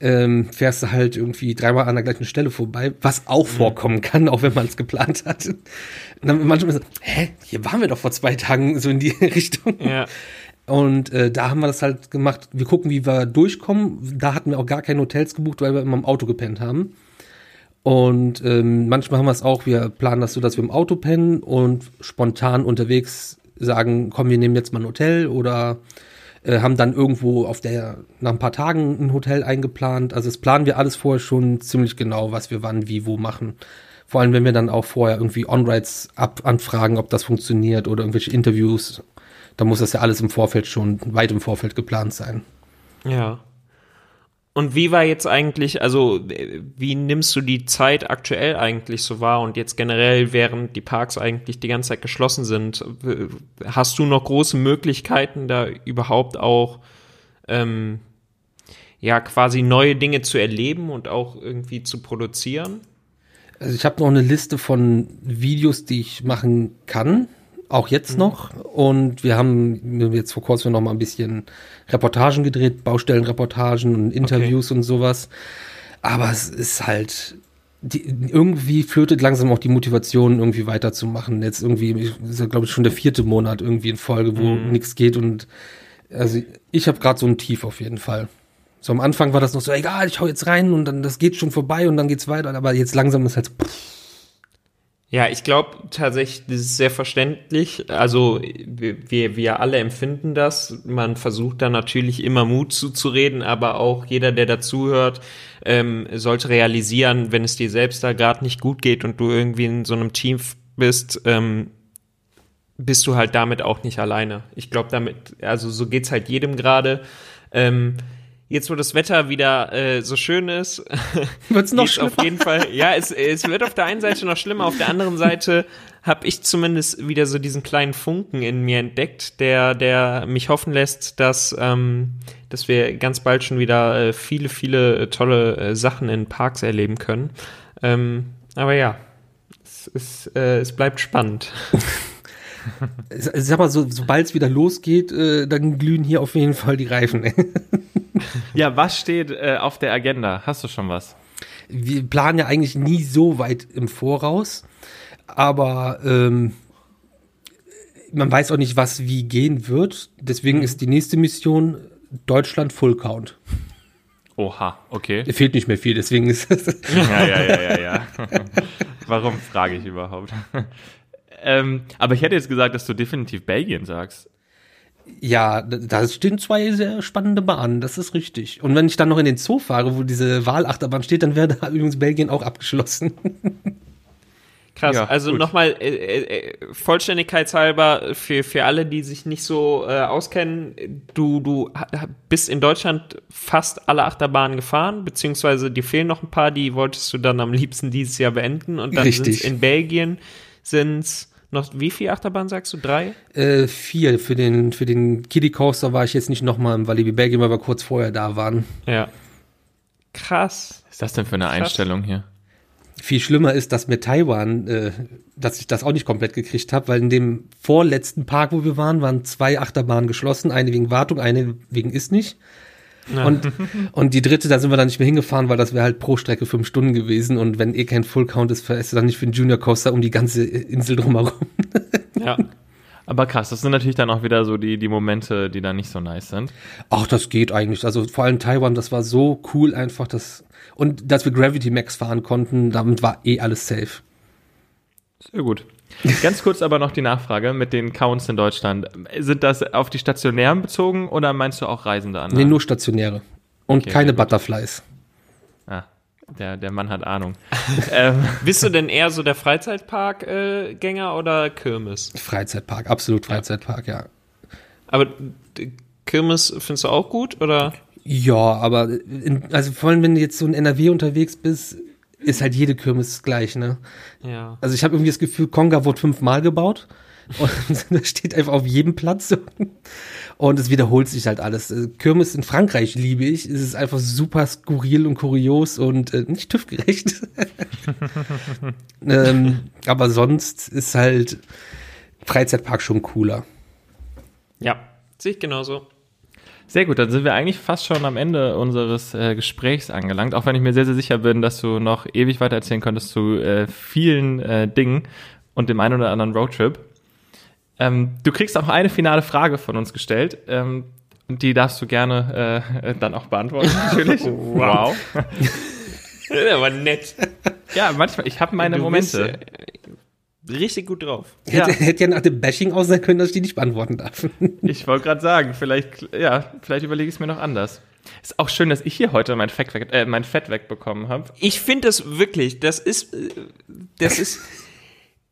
ähm, fährst du halt irgendwie dreimal an der gleichen Stelle vorbei, was auch vorkommen kann, auch wenn man es geplant hat. Und dann manchmal so, hä, hier waren wir doch vor zwei Tagen so in die Richtung. Ja. Und äh, da haben wir das halt gemacht. Wir gucken, wie wir durchkommen. Da hatten wir auch gar keine Hotels gebucht, weil wir immer im Auto gepennt haben. Und ähm, manchmal haben wir es auch, wir planen das so, dass wir im Auto pennen und spontan unterwegs sagen, komm, wir nehmen jetzt mal ein Hotel oder äh, haben dann irgendwo auf der, nach ein paar Tagen ein Hotel eingeplant. Also das planen wir alles vorher schon ziemlich genau, was wir wann, wie, wo machen. Vor allem, wenn wir dann auch vorher irgendwie On-Rides anfragen, ob das funktioniert oder irgendwelche Interviews. Da muss das ja alles im Vorfeld schon, weit im Vorfeld geplant sein. Ja. Und wie war jetzt eigentlich, also äh, wie nimmst du die Zeit aktuell eigentlich so wahr und jetzt generell, während die Parks eigentlich die ganze Zeit geschlossen sind, hast du noch große Möglichkeiten, da überhaupt auch ähm, ja quasi neue Dinge zu erleben und auch irgendwie zu produzieren? Also ich habe noch eine Liste von Videos, die ich machen kann, auch jetzt noch. Und wir haben jetzt vor kurzem noch mal ein bisschen Reportagen gedreht, Baustellenreportagen und Interviews und sowas. Aber es ist halt die, irgendwie flötet langsam auch die Motivation, irgendwie weiterzumachen. Jetzt irgendwie, ist glaube ich schon der vierte Monat irgendwie in Folge, wo nichts geht. Und also ich habe gerade so ein Tief auf jeden Fall. So am Anfang war das noch so, egal, ich hau jetzt rein und dann das geht schon vorbei und dann geht's weiter. Aber jetzt langsam ist halt, pff, Ja, ich glaube tatsächlich, das ist sehr verständlich. Also wir, wir alle empfinden das. Man versucht da natürlich immer Mut zuzureden, aber auch jeder, der dazuhört, ähm, sollte realisieren, wenn es dir selbst da gerade nicht gut geht und du irgendwie in so einem Team bist, ähm, bist du halt damit auch nicht alleine. Ich glaube, damit, also so geht's halt jedem gerade. Ähm, jetzt wo das Wetter wieder äh, so schön ist, wird's noch schlimmer. auf jeden Fall. Ja, es, es wird auf der einen Seite noch schlimmer, auf der anderen Seite habe ich zumindest wieder so diesen kleinen Funken in mir entdeckt, der der mich hoffen lässt, dass ähm, dass wir ganz bald schon wieder äh, viele viele äh, tolle äh, Sachen in Parks erleben können. Ähm, aber ja, es, es, äh, es bleibt spannend. Sag mal, so, sobald es wieder losgeht, äh, dann glühen hier auf jeden Fall die Reifen. ja, was steht äh, auf der Agenda? Hast du schon was? Wir planen ja eigentlich nie so weit im Voraus, aber ähm, man weiß auch nicht, was wie gehen wird. Deswegen ist die nächste Mission Deutschland Full Count. Oha, okay. Fehlt nicht mehr viel, deswegen ist es. ja, ja, ja, ja, ja. Warum frage ich überhaupt? ähm, aber ich hätte jetzt gesagt, dass du definitiv Belgien sagst. Ja, da stehen zwei sehr spannende Bahnen, das ist richtig. Und wenn ich dann noch in den Zoo fahre, wo diese Wahlachterbahn steht, dann wäre da übrigens Belgien auch abgeschlossen. Krass, ja, also nochmal äh, äh, vollständigkeitshalber für, für alle, die sich nicht so äh, auskennen, du, du bist in Deutschland fast alle Achterbahnen gefahren, beziehungsweise dir fehlen noch ein paar, die wolltest du dann am liebsten dieses Jahr beenden und dann sind in Belgien sind's noch wie viele Achterbahnen sagst du? Drei? Äh, vier. Für den, für den Kiddie Coaster war ich jetzt nicht nochmal im Walibi Belgien, weil wir kurz vorher da waren. Ja. Krass. Was ist das denn für eine Krass. Einstellung hier? Viel schlimmer ist, dass mit Taiwan, äh, dass ich das auch nicht komplett gekriegt habe, weil in dem vorletzten Park, wo wir waren, waren zwei Achterbahnen geschlossen, eine wegen Wartung, eine wegen ist nicht. Ja. Und, und die dritte, da sind wir dann nicht mehr hingefahren, weil das wäre halt pro Strecke fünf Stunden gewesen. Und wenn eh kein Full Count ist, fährst du dann nicht für den Junior Coaster um die ganze Insel drumherum. Ja. Aber krass, das sind natürlich dann auch wieder so die, die Momente, die dann nicht so nice sind. Ach, das geht eigentlich. Also vor allem Taiwan, das war so cool einfach, dass, und dass wir Gravity Max fahren konnten, damit war eh alles safe. Sehr gut. Ganz kurz aber noch die Nachfrage mit den Counts in Deutschland. Sind das auf die stationären bezogen oder meinst du auch Reisende an? Nee, nur stationäre. Und okay, keine Butterflies. Ah, der, der Mann hat Ahnung. ähm. Bist du denn eher so der Freizeitpark-Gänger äh, oder Kirmes? Freizeitpark, absolut Freizeitpark, ja. Aber Kirmes findest du auch gut oder? Ja, aber in, also vor allem, wenn du jetzt so in NRW unterwegs bist, ist halt jede Kirmes gleich, ne? Ja. Also ich habe irgendwie das Gefühl, Konga wurde fünfmal gebaut und das steht einfach auf jedem Platz und es wiederholt sich halt alles. Äh, Kirmes in Frankreich liebe ich. Es ist einfach super skurril und kurios und äh, nicht TÜV-gerecht. ähm, aber sonst ist halt Freizeitpark schon cooler. Ja, sehe ich genauso. Sehr gut, dann sind wir eigentlich fast schon am Ende unseres äh, Gesprächs angelangt, auch wenn ich mir sehr, sehr sicher bin, dass du noch ewig weiter erzählen könntest zu äh, vielen äh, Dingen und dem einen oder anderen Roadtrip. Ähm, du kriegst auch eine finale Frage von uns gestellt. Ähm, die darfst du gerne äh, dann auch beantworten, natürlich. wow. Aber nett. Ja, manchmal, ich habe meine Momente. Bist, richtig gut drauf. Hätte, ja. hätte ja nach dem Bashing aus sein können, dass ich die nicht beantworten darf. Ich wollte gerade sagen, vielleicht, ja, vielleicht überlege ich es mir noch anders. Ist auch schön, dass ich hier heute mein Fett, weg, äh, mein Fett wegbekommen habe. Ich finde das wirklich, das ist, das ist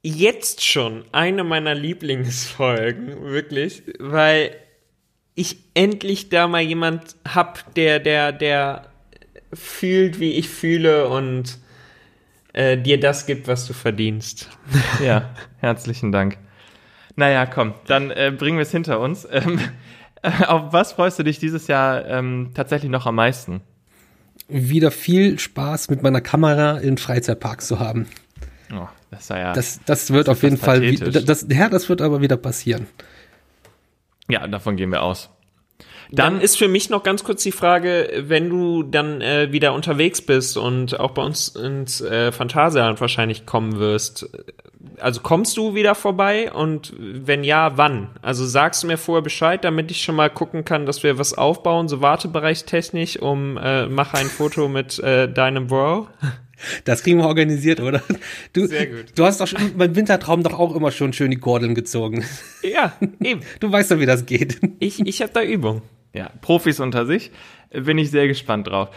jetzt schon eine meiner Lieblingsfolgen, wirklich, weil ich endlich da mal jemand hab, der, der, der fühlt, wie ich fühle und äh, dir das gibt, was du verdienst. Ja, herzlichen Dank. Naja, komm, dann äh, bringen wir es hinter uns. Ähm, äh, auf was freust du dich dieses Jahr ähm, tatsächlich noch am meisten? Wieder viel Spaß mit meiner Kamera in Freizeitparks zu haben. Oh, das, ja, das, das wird das auf jeden Fall, das, ja, das wird aber wieder passieren. Ja, davon gehen wir aus. Dann, ist für mich noch ganz kurz die Frage, wenn du dann äh, wieder unterwegs bist und auch bei uns ins äh, Phantasialand wahrscheinlich kommen wirst. Also kommst du wieder vorbei und wenn ja, wann? Also sagst du mir vorher Bescheid, damit ich schon mal gucken kann, dass wir was aufbauen, so wartebereichstechnisch, um äh, mach ein Foto mit äh, deinem Bro. Das kriegen wir organisiert, oder? Du, Sehr gut. Du hast doch schon beim Wintertraum doch auch immer schon schön die Kordeln gezogen. Ja, eben. Du weißt doch, wie das geht. Ich, ich habe da Übung. Ja, Profis unter sich. Bin ich sehr gespannt drauf.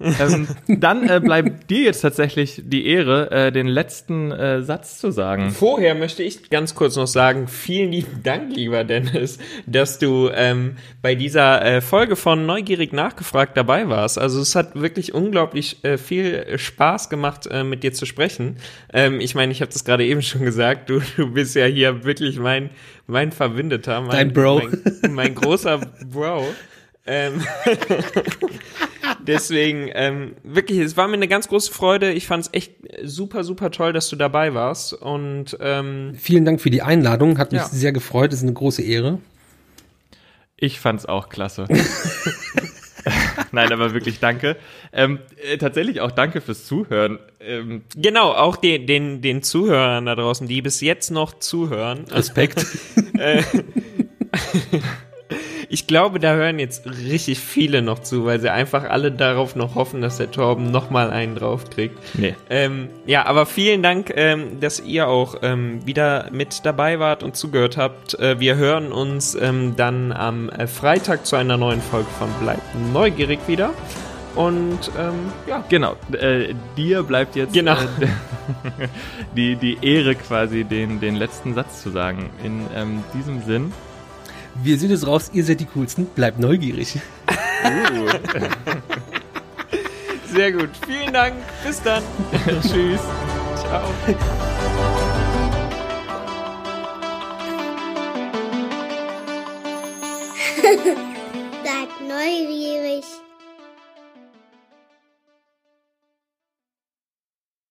Ähm, dann äh, bleibt dir jetzt tatsächlich die Ehre, äh, den letzten äh, Satz zu sagen. Vorher möchte ich ganz kurz noch sagen, vielen lieben Dank, lieber Dennis, dass du ähm, bei dieser äh, Folge von Neugierig nachgefragt dabei warst. Also es hat wirklich unglaublich äh, viel Spaß gemacht, äh, mit dir zu sprechen. Ähm, ich meine, ich habe das gerade eben schon gesagt, du, du bist ja hier wirklich mein, mein Verbindeter, mein, Dein Bro. mein, mein großer Bro. Ähm, deswegen, ähm, wirklich, es war mir eine ganz große Freude. Ich fand es echt super, super toll, dass du dabei warst. Und ähm, Vielen Dank für die Einladung. Hat mich Ja. sehr gefreut. ist eine große Ehre. Ich fand's auch klasse. Nein, aber wirklich danke. Ähm, äh, tatsächlich auch danke fürs Zuhören. Ähm, genau, auch den, den, den Zuhörern da draußen, die bis jetzt noch zuhören. Respekt. Ich glaube, da hören jetzt richtig viele noch zu, weil sie einfach alle darauf noch hoffen, dass der Torben nochmal einen draufkriegt. nee. Ähm, ja, aber vielen Dank, ähm, dass ihr auch ähm, wieder mit dabei wart und zugehört habt. Äh, wir hören uns ähm, dann am äh, Freitag zu einer neuen Folge von Bleibt neugierig wieder. Und ähm, ja, Genau, äh, dir bleibt jetzt Genau. äh, die, die Ehre quasi, den, den letzten Satz zu sagen. In ähm, diesem Sinn. Wir sind jetzt raus. Ihr seid die coolsten. Bleibt neugierig. sehr gut. Vielen Dank. Bis dann. Tschüss. Ciao. Bleibt neugierig.